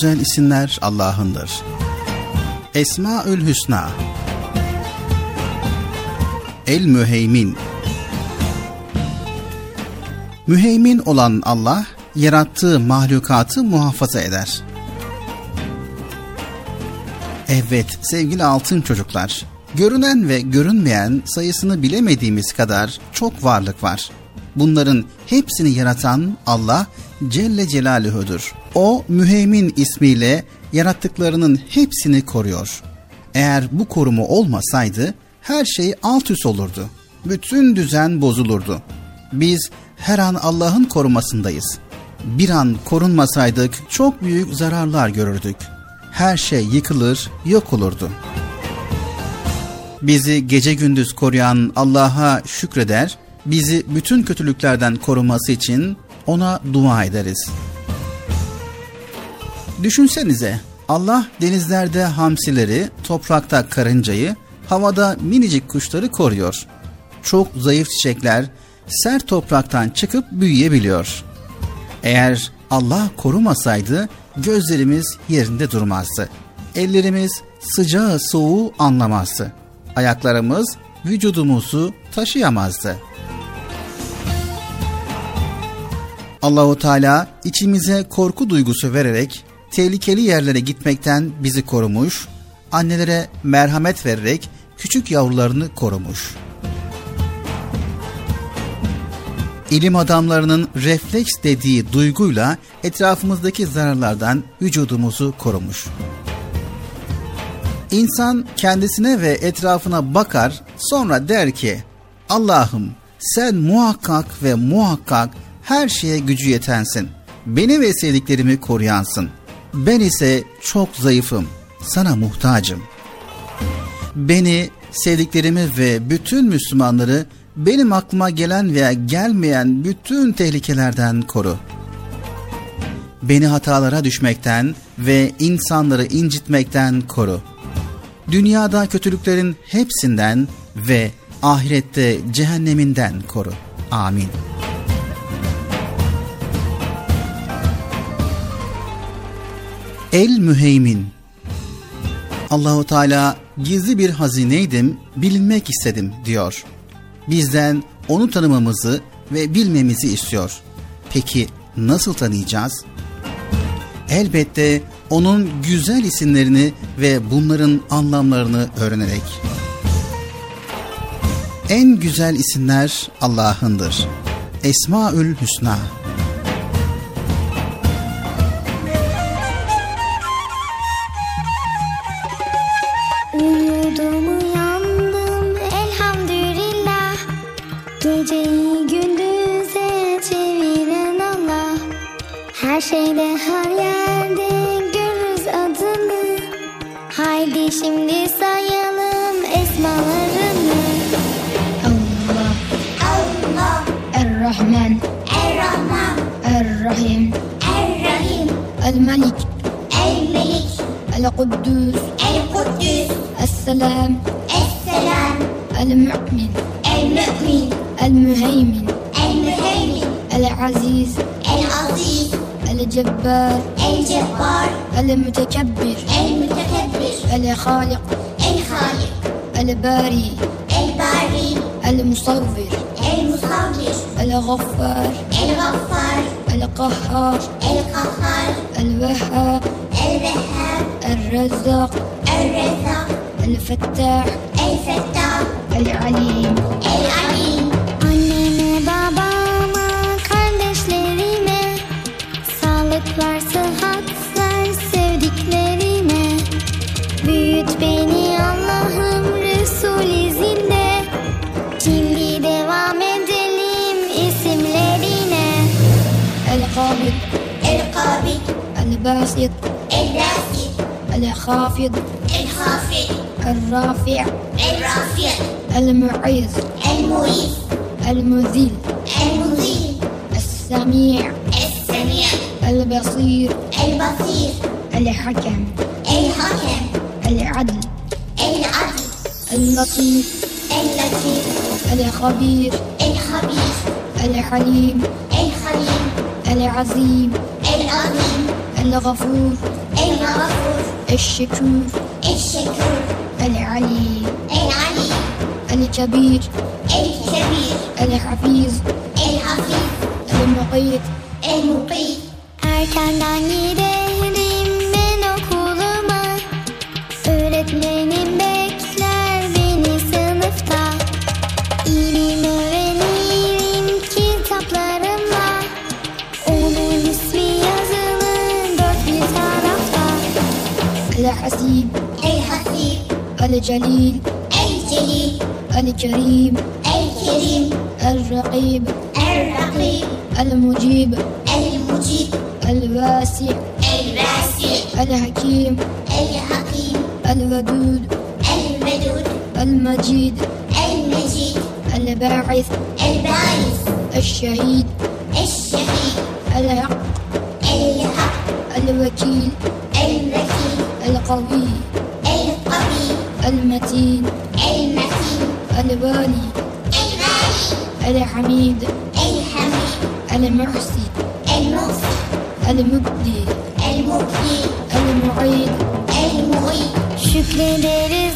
S1: Güzel isimler Allah'ındır. Esmaül Hüsna El Müheymin Müheymin olan Allah, yarattığı mahlukatı muhafaza eder. Evet sevgili altın çocuklar, görünen ve görünmeyen sayısını bilemediğimiz kadar çok varlık var. Bunların hepsini yaratan Allah Celle Celaluhu'dur. O müheymin ismiyle yarattıklarının hepsini koruyor. Eğer bu korumu olmasaydı her şey alt üst olurdu. Bütün düzen bozulurdu. Biz her an Allah'ın korumasındayız. Bir an korunmasaydık çok büyük zararlar görürdük. Her şey yıkılır, yok olurdu. Bizi gece gündüz koruyan Allah'a şükreder, bizi bütün kötülüklerden koruması için ona dua ederiz. Düşünsenize Allah denizlerde hamsileri, toprakta karıncayı, havada minicik kuşları koruyor. Çok zayıf çiçekler sert topraktan çıkıp büyüyebiliyor. Eğer Allah korumasaydı gözlerimiz yerinde durmazdı. Ellerimiz sıcağı soğuğu anlamazdı. Ayaklarımız vücudumuzu taşıyamazdı. Allahu Teala içimize korku duygusu vererek tehlikeli yerlere gitmekten bizi korumuş, annelere merhamet vererek küçük yavrularını korumuş. İlim adamlarının refleks dediği duyguyla etrafımızdaki zararlardan vücudumuzu korumuş. İnsan kendisine ve etrafına bakar sonra der ki Allah'ım sen muhakkak ve muhakkak her şeye gücü yetensin. Beni ve sevdiklerimi koruyansın. Ben ise çok zayıfım. Sana muhtacım. Beni, sevdiklerimi ve bütün Müslümanları benim aklıma gelen veya gelmeyen bütün tehlikelerden koru. Beni hatalara düşmekten ve insanları incitmekten koru. Dünyada kötülüklerin hepsinden ve ahirette cehenneminden koru. Amin. El Müheymin Allahu Teala gizli bir hazineydim, bilinmek istedim diyor. Bizden onu tanımamızı ve bilmemizi istiyor. Peki nasıl tanıyacağız? Elbette onun güzel isimlerini ve bunların anlamlarını öğrenerek. En güzel isimler Allah'ındır. Esmaül Hüsna.
S12: Her şeyde her yerde görürüz adını. Haydi şimdi sayalım esmalarını. Allah Allah. Er-Rahman. Er-Rahman. Er-Rahim. Er-Rahim. El-Melik El-Melik. El-Kuddus El-Kuddus Es-Selam. Es-Selam. El-Mu'min El-Mu'min El-Müheymin. El-Müheymin. El-Aziz. El-Aziz. الجبار. الجبار المتكبر. المتكبر الخالق. الخالق الباري. الباري المصور. المصور الغفار. الغفار القهار. القهار الوهاب. الوهاب. الرزاق. الرزاق. الفتاح. الفتاح. العليم. العليم. El-Basit El-Basit الخافض الخافض الرافع الرافع المعيذ المعيذ المذل المذل السميع السميع البصير البصير الحكم الحكم العدل العدل اللطيف اللطيف الخبير الخبير الحليم الحليم العظيم العظيم الغفور.
S4: الغفور.
S12: الشكور
S4: الشكور
S12: العليم
S4: العليم
S12: الكبير.
S4: الكبير.
S12: الحفيظ.
S4: الحفيظ.
S12: المقيت.
S4: المقيت.
S12: Erkenden El-Celil
S4: الجليل
S12: El-Kerim
S4: الكريم
S12: El-Rakib
S4: الرقيب
S12: El-Mucib
S4: المجيب
S12: El-Vasi'
S4: الواسع
S12: El-Hakim
S4: الحكيم
S12: الودود
S4: الودود
S12: المجيد
S4: المجيد
S12: الباعث
S4: الباعث
S12: الشهيد؟
S4: الشهيد؟
S12: الحق؟
S4: الحق؟
S12: الوكيل؟
S4: الوكيل؟
S12: القوي؟ المتين.
S4: المتين.
S12: الوالي
S4: الغالي
S12: الحميد
S4: الحميد
S12: المحسن.
S4: المحسن
S12: المبدي.
S4: المبدي.
S12: المعيد.
S4: المعيد
S12: Şükrederiz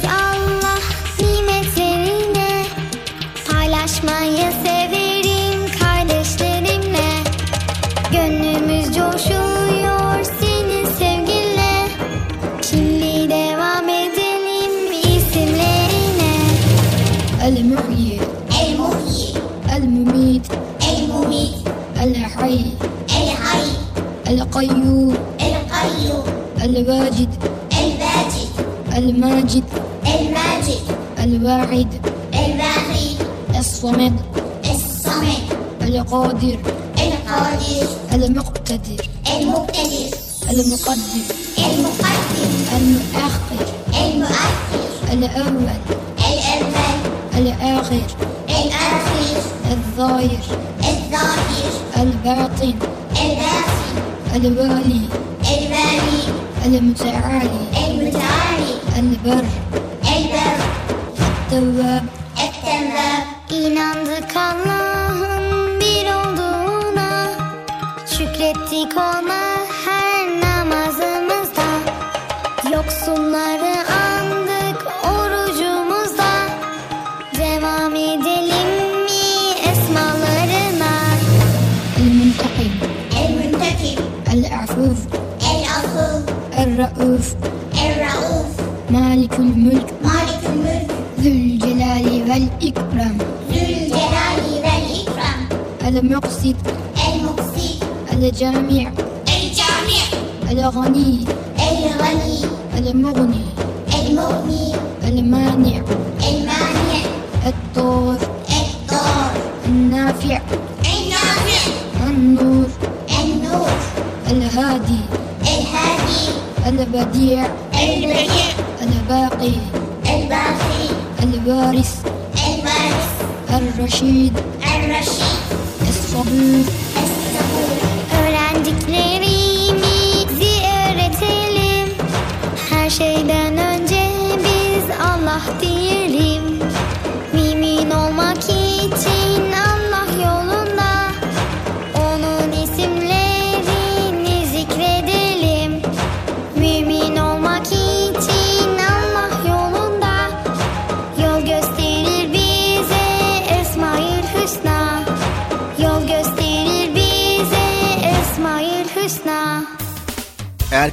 S12: El-Macid
S4: الماجد.
S12: El-Vahid
S4: الواحد
S12: الصمد.
S4: الصمد.
S12: القادر.
S4: القادر.
S12: المقتدر.
S4: المقتدر.
S12: المقدم.
S4: المقدم.
S12: المؤخر.
S4: المؤخر.
S12: الأول.
S4: الأول.
S12: الآخر.
S4: الآخر.
S12: الظاهر.
S4: الظاهر.
S12: الباطن.
S4: الباطن.
S12: الوالي.
S4: الوالي.
S12: المتعالي. and
S4: the The verb.
S12: El-Muqsit
S4: المقسط
S12: El-Cami'
S4: الجامع
S12: El-Ghani
S4: الغني.
S12: المغني.
S4: المغني.
S12: المانع.
S4: المانع.
S12: الضار
S4: الضار
S12: النافع.
S4: النافع.
S12: النور.
S4: النور.
S12: الهادي.
S4: الهادي.
S12: البديع.
S4: البديع.
S12: الباقي.
S4: الباقي.
S12: الوارث.
S4: الوارث.
S12: الرشيد.
S4: الرشيد. yaşadık.
S12: Öğrendiklerimizi öğretelim. Her şeyden önce biz Allah diyelim. Mümin olmak için.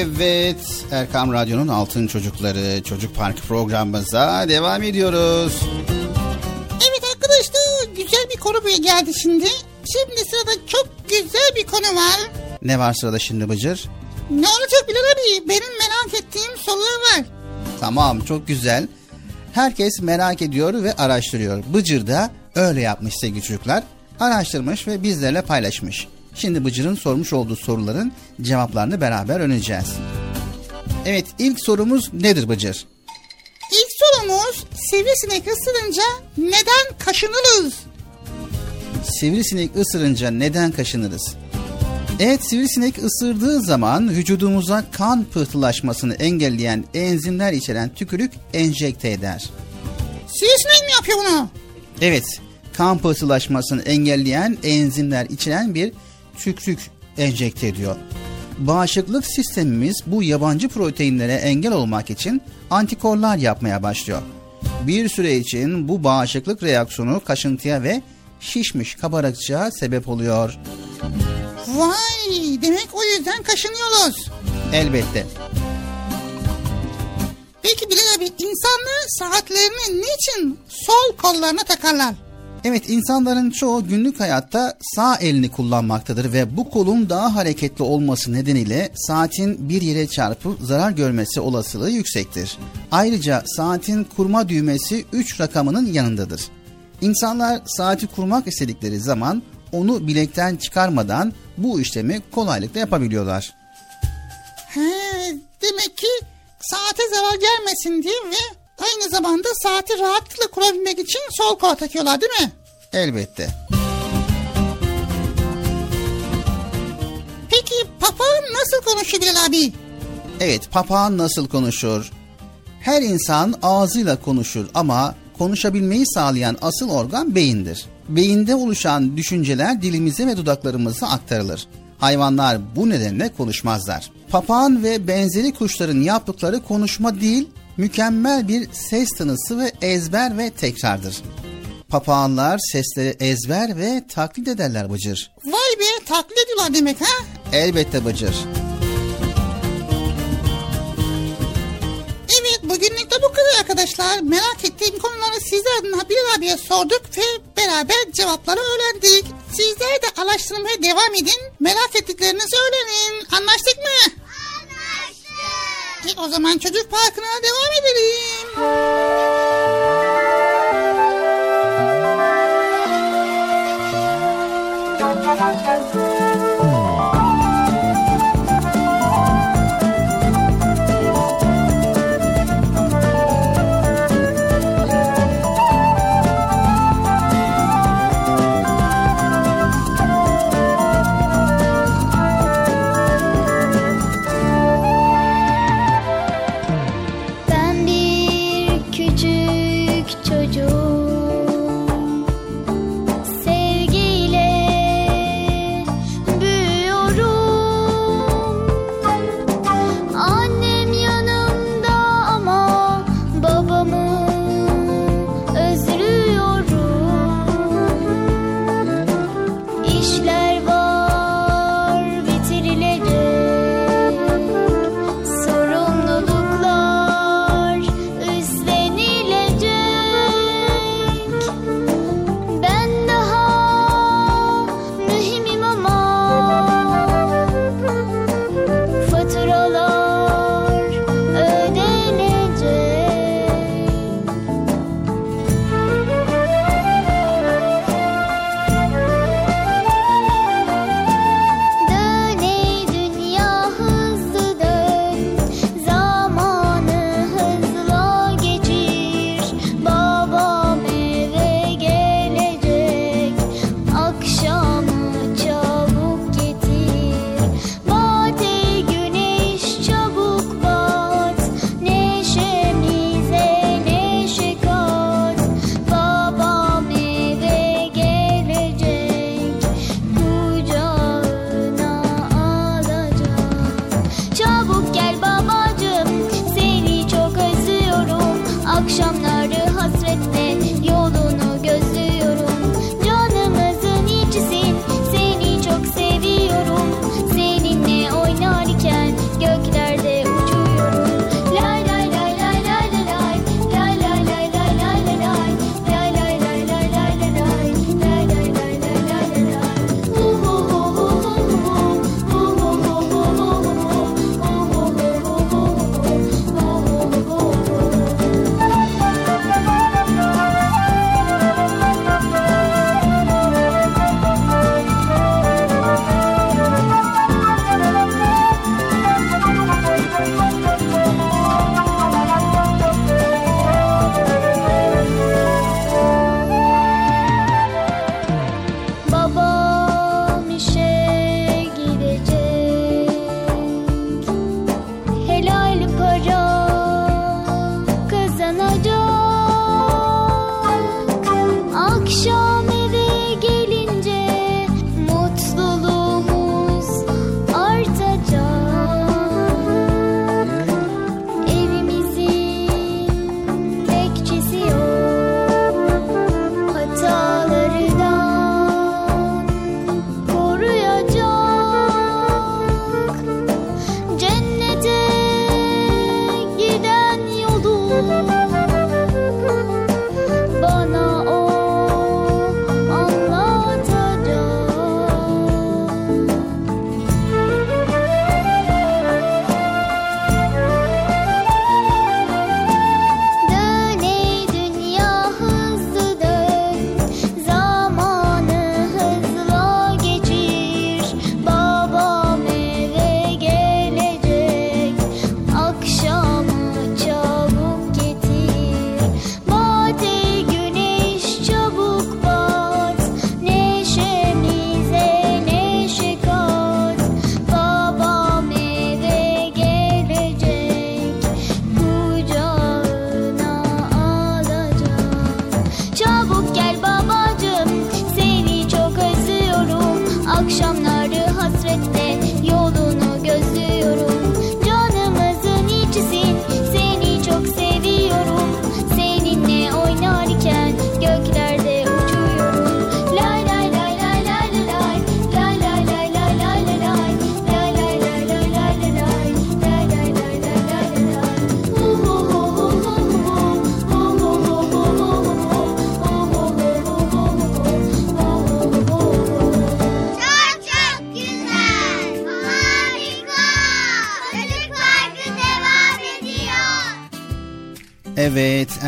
S8: Evet, Erkam Radyo'nun Altın Çocukları Çocuk Parkı programımıza devam ediyoruz.
S2: Evet arkadaşlar güzel bir konu bir geldi şimdi. Şimdi sırada çok güzel bir konu var.
S8: Ne var sırada şimdi Bıcır?
S2: Ne olacak Bilal abi? Benim merak ettiğim sorular var.
S8: Tamam, çok güzel. Herkes merak ediyor ve araştırıyor. Bıcır da öyle yapmış sevgili çocuklar.
S1: araştırmış ve bizlerle paylaşmış. Şimdi Bıcır'ın sormuş olduğu soruların cevaplarını beraber öğreneceğiz. Evet ilk sorumuz nedir Bıcır?
S2: İlk sorumuz sivrisinek ısırınca neden kaşınırız?
S1: Sivrisinek ısırınca neden kaşınırız? Evet sivrisinek ısırdığı zaman vücudumuza kan pıhtılaşmasını engelleyen enzimler içeren tükürük enjekte eder.
S2: Sivrisinek mi yapıyor bunu?
S1: Evet kan pıhtılaşmasını engelleyen enzimler içeren bir tükürük enjekte ediyor. Bağışıklık sistemimiz bu yabancı proteinlere engel olmak için antikorlar yapmaya başlıyor. Bir süre için bu bağışıklık reaksiyonu kaşıntıya ve şişmiş kabarıkçığa sebep oluyor.
S2: Vay demek o yüzden kaşınıyoruz.
S1: Elbette.
S2: Peki Bilal abi insanlar saatlerini niçin sol kollarına takarlar?
S1: Evet insanların çoğu günlük hayatta sağ elini kullanmaktadır ve bu kolun daha hareketli olması nedeniyle saatin bir yere çarpıp zarar görmesi olasılığı yüksektir. Ayrıca saatin kurma düğmesi 3 rakamının yanındadır. İnsanlar saati kurmak istedikleri zaman onu bilekten çıkarmadan bu işlemi kolaylıkla yapabiliyorlar.
S2: He, demek ki saate zarar gelmesin diye ve aynı zamanda saati rahatlıkla kurabilmek için sol kola takıyorlar değil mi?
S1: Elbette.
S2: Peki papağan nasıl konuşuyor Bilal abi?
S1: Evet, papağan nasıl konuşur? Her insan ağzıyla konuşur ama konuşabilmeyi sağlayan asıl organ beyindir. Beyinde oluşan düşünceler dilimize ve dudaklarımıza aktarılır. Hayvanlar bu nedenle konuşmazlar. Papağan ve benzeri kuşların yaptıkları konuşma değil, mükemmel bir ses tanısı ve ezber ve tekrardır. Papağanlar sesleri ezber ve taklit ederler Bıcır.
S2: Vay be taklit ediyorlar demek ha?
S1: Elbette Bıcır.
S2: Evet bugünlük de bu kadar arkadaşlar. Merak ettiğim konuları sizler adına Bilal abiye sorduk ve beraber cevapları öğrendik. Sizler de araştırmaya devam edin. Merak ettiklerinizi öğrenin. Anlaştık mı? E, o zaman çocuk parkına devam edelim.
S12: Ben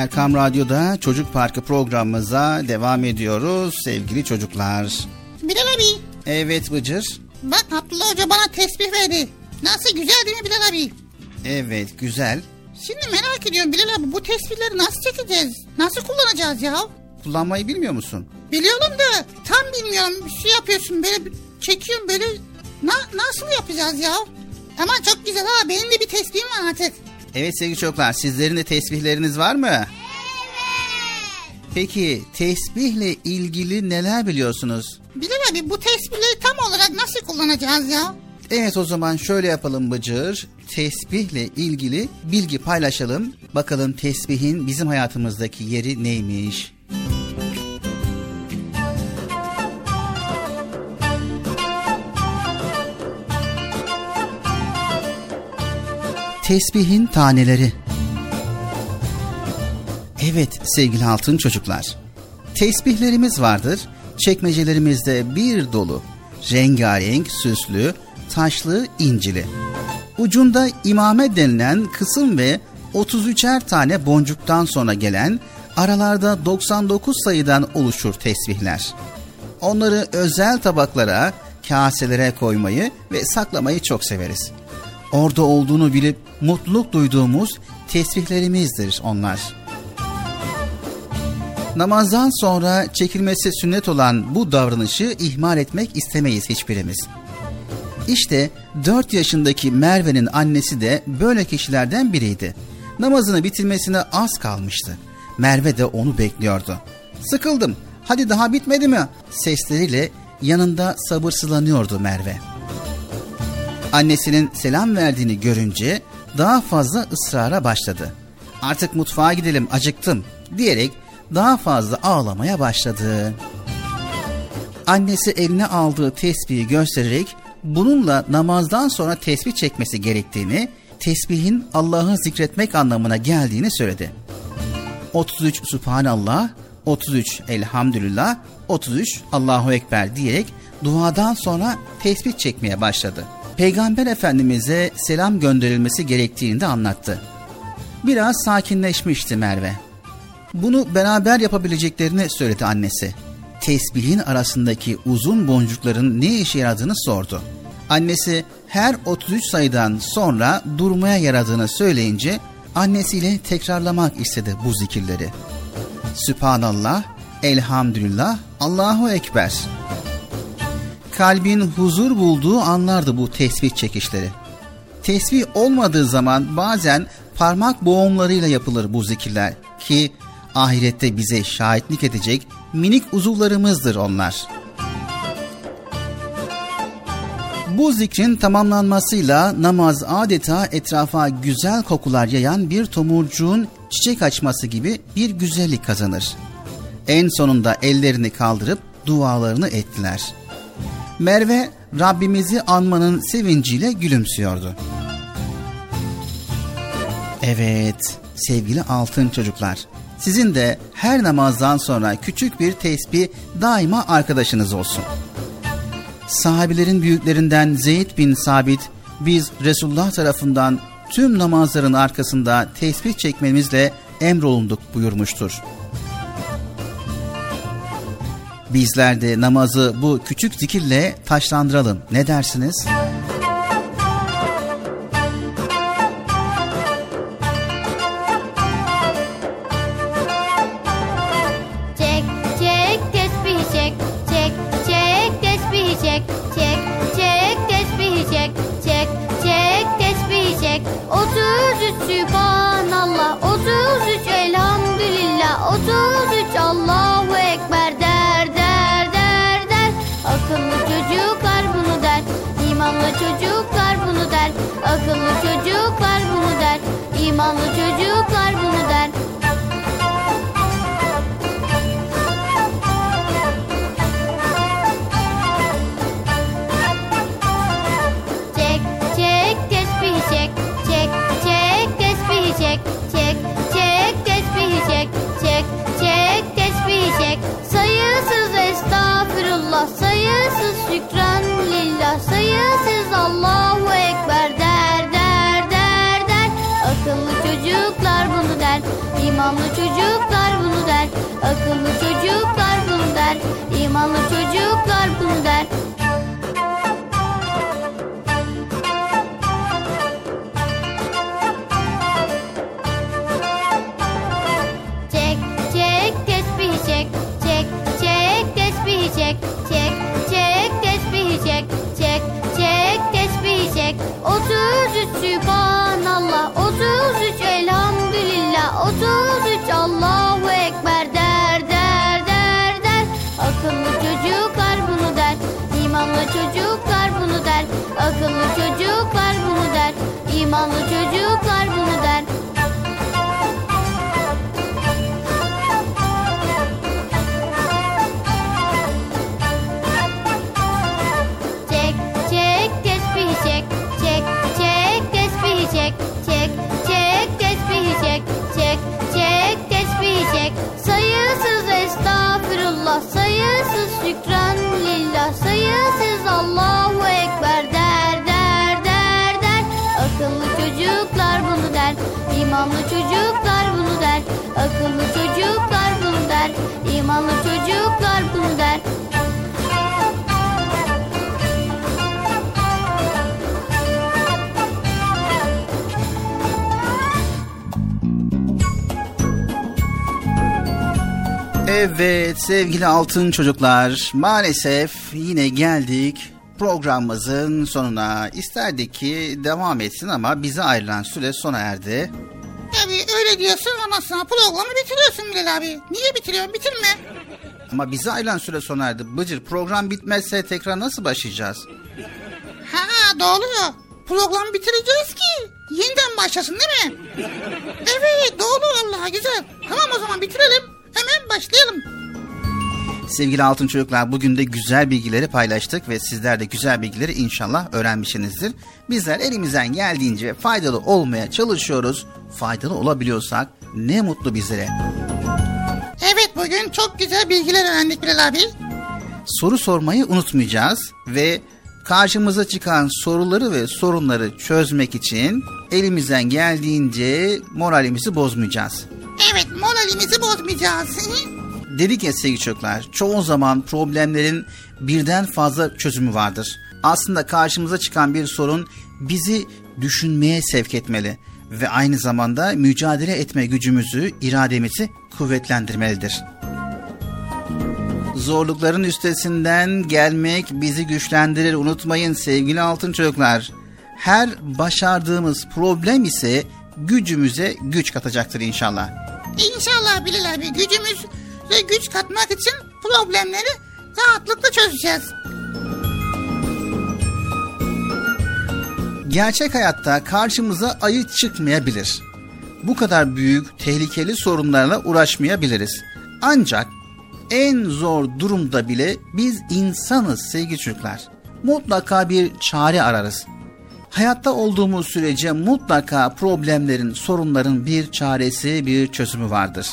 S1: Erkam Radyo'da Çocuk Parkı programımıza devam ediyoruz sevgili çocuklar.
S2: Bilal abi
S1: Evet Bıcır.
S2: bak Abdullah Hoca bana tesbih verdi. Nasıl güzel değil mi Bilal abi?
S1: Evet güzel.
S2: Şimdi merak ediyorum Bilal abi bu tesbihleri nasıl çekeceğiz? Nasıl kullanacağız ya?
S1: Kullanmayı bilmiyor musun?
S2: Biliyorum da tam bilmiyorum. Bir şey yapıyorsun böyle çekiyorsun böyle. Na, nasıl yapacağız ya? Ama çok güzel ha benim de bir tesbihim var artık.
S1: Evet sevgili çocuklar sizlerin de tesbihleriniz var mı? Peki tesbihle ilgili neler biliyorsunuz?
S2: Bilal abi bu tesbihleri tam olarak nasıl kullanacağız ya?
S1: Evet o zaman şöyle yapalım Bıcır. Tesbihle ilgili bilgi paylaşalım. Bakalım tesbihin bizim hayatımızdaki yeri neymiş? Tesbihin taneleri. Evet sevgili altın çocuklar. Tesbihlerimiz vardır. Çekmecelerimizde bir dolu. Rengarenk, süslü, taşlı, incili. Ucunda imame denilen kısım ve 33'er tane boncuktan sonra gelen aralarda 99 sayıdan oluşur tesbihler. Onları özel tabaklara, kaselere koymayı ve saklamayı çok severiz. Orada olduğunu bilip mutluluk duyduğumuz tesbihlerimizdir onlar. Namazdan sonra çekilmesi sünnet olan bu davranışı ihmal etmek istemeyiz hiçbirimiz. İşte 4 yaşındaki Merve'nin annesi de böyle kişilerden biriydi. Namazını bitirmesine az kalmıştı. Merve de onu bekliyordu. Sıkıldım, hadi daha bitmedi mi? Sesleriyle yanında sabırsızlanıyordu Merve. Annesinin selam verdiğini görünce daha fazla ısrara başladı. Artık mutfağa gidelim acıktım diyerek daha fazla ağlamaya başladı. Annesi eline aldığı tesbihi göstererek bununla namazdan sonra tesbih çekmesi gerektiğini, tesbihin Allah'ı zikretmek anlamına geldiğini söyledi. 33 Subhanallah, 33 Elhamdülillah, 33 Allahu Ekber diyerek duadan sonra tesbih çekmeye başladı. Peygamber Efendimiz'e selam gönderilmesi gerektiğini de anlattı. Biraz sakinleşmişti Merve. Bunu beraber yapabileceklerini söyledi annesi. Tesbihin arasındaki uzun boncukların ne işe yaradığını sordu. Annesi her 33 sayıdan sonra durmaya yaradığını söyleyince annesiyle tekrarlamak istedi bu zikirleri. Sübhanallah, Elhamdülillah, Allahu Ekber. Kalbin huzur bulduğu anlardı bu tesbih çekişleri. Tesbih olmadığı zaman bazen parmak boğumlarıyla yapılır bu zikirler ki ahirette bize şahitlik edecek minik uzuvlarımızdır onlar. Bu zikrin tamamlanmasıyla namaz adeta etrafa güzel kokular yayan bir tomurcuğun çiçek açması gibi bir güzellik kazanır. En sonunda ellerini kaldırıp dualarını ettiler. Merve Rabbimizi anmanın sevinciyle gülümsüyordu. Evet sevgili altın çocuklar sizin de her namazdan sonra küçük bir tesbih daima arkadaşınız olsun. Sahabilerin büyüklerinden Zeyd bin Sabit biz Resulullah tarafından tüm namazların arkasında tesbih çekmemizle emrolunduk buyurmuştur. Bizler de namazı bu küçük zikirle taşlandıralım. Ne dersiniz?
S12: Çek
S1: Evet sevgili altın çocuklar maalesef yine geldik programımızın sonuna. İsterdik ki devam etsin ama bize ayrılan süre sona erdi.
S2: Abi öyle diyorsun ama sonra programı bitiriyorsun Bilal abi. Niye bitiriyorsun? Bitirme.
S1: Ama bize ayrılan süre sona erdi. Bıcır program bitmezse tekrar nasıl başlayacağız?
S2: Ha doğru. Programı bitireceğiz ki yeniden başlasın değil mi? Evet doğru Allah güzel. Tamam o zaman bitirelim. Hemen başlayalım.
S1: Sevgili altın çocuklar bugün de güzel bilgileri paylaştık ve sizler de güzel bilgileri inşallah öğrenmişsinizdir. Bizler elimizden geldiğince faydalı olmaya çalışıyoruz. Faydalı olabiliyorsak ne mutlu bizlere.
S2: Evet bugün çok güzel bilgiler öğrendik Bilal abi.
S1: Soru sormayı unutmayacağız ve karşımıza çıkan soruları ve sorunları çözmek için elimizden geldiğince moralimizi bozmayacağız.
S2: Evet moralimizi bozmayacağız.
S1: Dedik ya sevgili çocuklar, çoğu zaman problemlerin birden fazla çözümü vardır. Aslında karşımıza çıkan bir sorun bizi düşünmeye sevk etmeli ve aynı zamanda mücadele etme gücümüzü, irademizi kuvvetlendirmelidir. Zorlukların üstesinden gelmek bizi güçlendirir. Unutmayın sevgili altın çocuklar. Her başardığımız problem ise gücümüze güç katacaktır inşallah.
S2: İnşallah Bilal abi gücümüz ve güç katmak için problemleri rahatlıkla çözeceğiz.
S1: Gerçek hayatta karşımıza ayı çıkmayabilir. Bu kadar büyük, tehlikeli sorunlarla uğraşmayabiliriz. Ancak en zor durumda bile biz insanız sevgili çocuklar. Mutlaka bir çare ararız. Hayatta olduğumuz sürece mutlaka problemlerin, sorunların bir çaresi, bir çözümü vardır.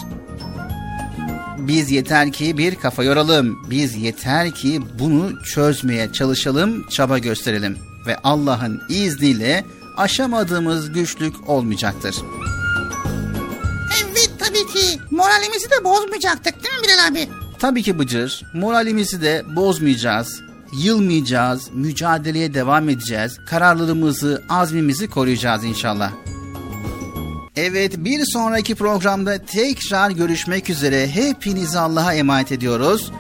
S1: Biz yeter ki bir kafa yoralım. Biz yeter ki bunu çözmeye çalışalım, çaba gösterelim ve Allah'ın izniyle aşamadığımız güçlük olmayacaktır.
S2: Evet tabii ki moralimizi de bozmayacaktık değil mi Bilal abi?
S1: Tabii ki Bıcır, moralimizi de bozmayacağız, yılmayacağız, mücadeleye devam edeceğiz, kararlılığımızı, azmimizi koruyacağız inşallah. Evet bir sonraki programda tekrar görüşmek üzere hepinizi Allah'a emanet ediyoruz.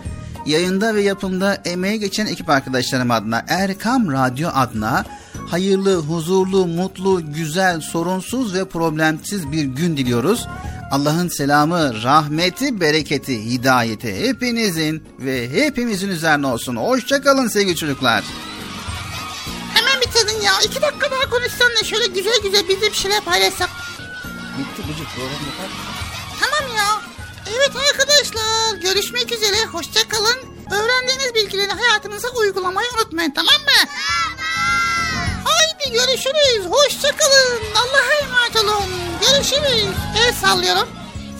S1: Yayında ve yapımda emeği geçen ekip arkadaşlarım adına Erkam Radyo adına hayırlı, huzurlu, mutlu, güzel, sorunsuz ve problemsiz bir gün diliyoruz. Allah'ın selamı, rahmeti, bereketi, hidayeti hepinizin ve hepimizin üzerine olsun. Hoşçakalın sevgili çocuklar.
S2: Hemen bitirdin ya. İki dakika daha konuşsan da şöyle güzel güzel biz de bir şeyler paylaşsak.
S1: Bitti Bıcır program yapar
S2: Tamam ya. Evet arkadaşlar görüşmek üzere. Hoşça kalın. Öğrendiğiniz bilgileri hayatınıza uygulamayı unutmayın tamam mı? Görüşürüz. Hoşça kalın. Allah'a emanet olun. Görüşürüz. El sallıyorum.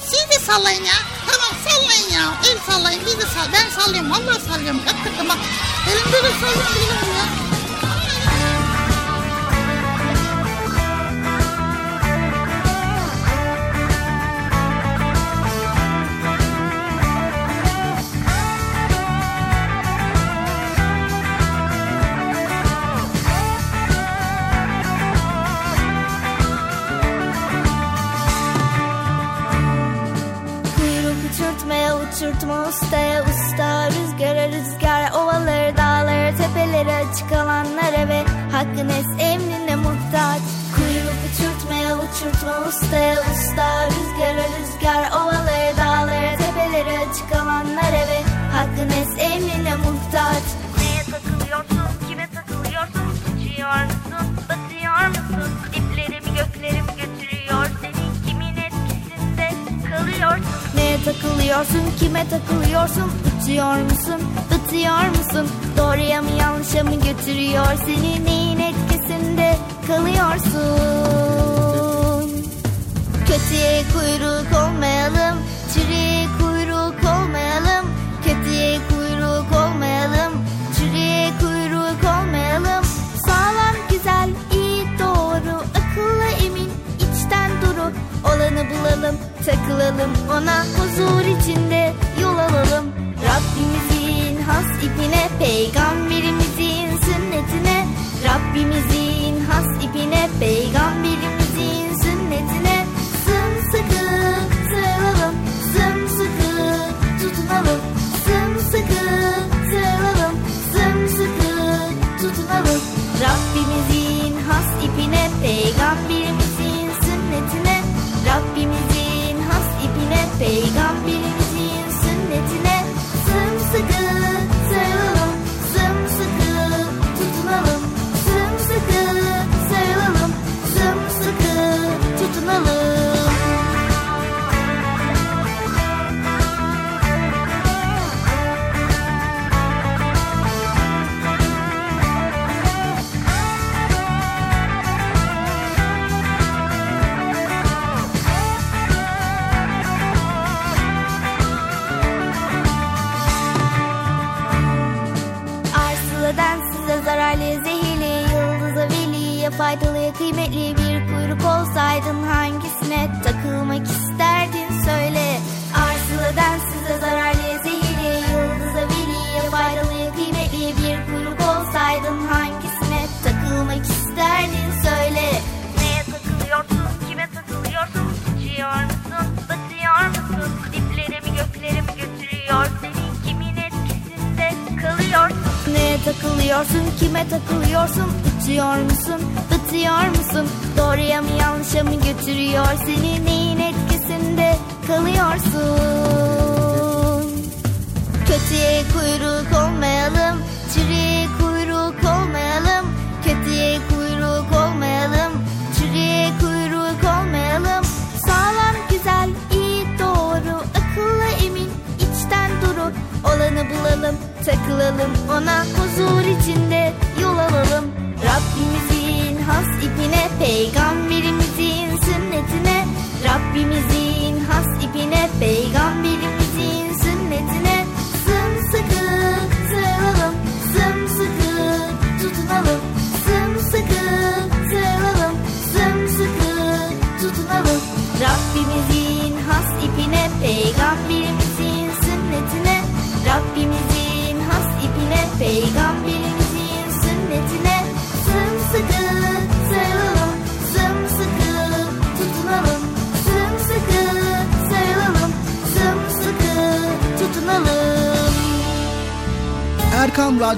S2: Siz de sallayın ya. Tamam sallayın ya. El sallayın. Biz de sall. Ben sallıyorum. Vallahi sallıyorum. Hakikaten bak. Elimde de sallıyorum
S6: açık alanlara ve hakkın es emrine muhtaç Kuyruk uçurtmaya uçurtma ustaya usta Rüzgara rüzgar ovalara dağlara tepelere açık alanlara ve hakkın es emrine muhtaç
S13: Neye takılıyorsun, kime takılıyorsun? Uçuyor musun, batıyor musun? Diplerimi göklerim götürüyor seni kimin etkisinde kalıyorsun?
S6: Neye takılıyorsun, kime takılıyorsun? Uçuyor musun, batıyor musun? Doğruya mı yanlışa mı götürüyor seni? Neyin etkisinde kalıyorsun? Kötüye kuyruk olmayalım, çürüye kuyruk olmayalım. Kötüye kuyruk olmayalım, çürüye kuyruk olmayalım. Sağlam, güzel, iyi, doğru, akıllı, emin, içten duru. Olanı bulalım, takılalım ona huzur içinde yol alalım. Rabbimizin has ipine, peygamberimizin sünnetine. Rabbimizin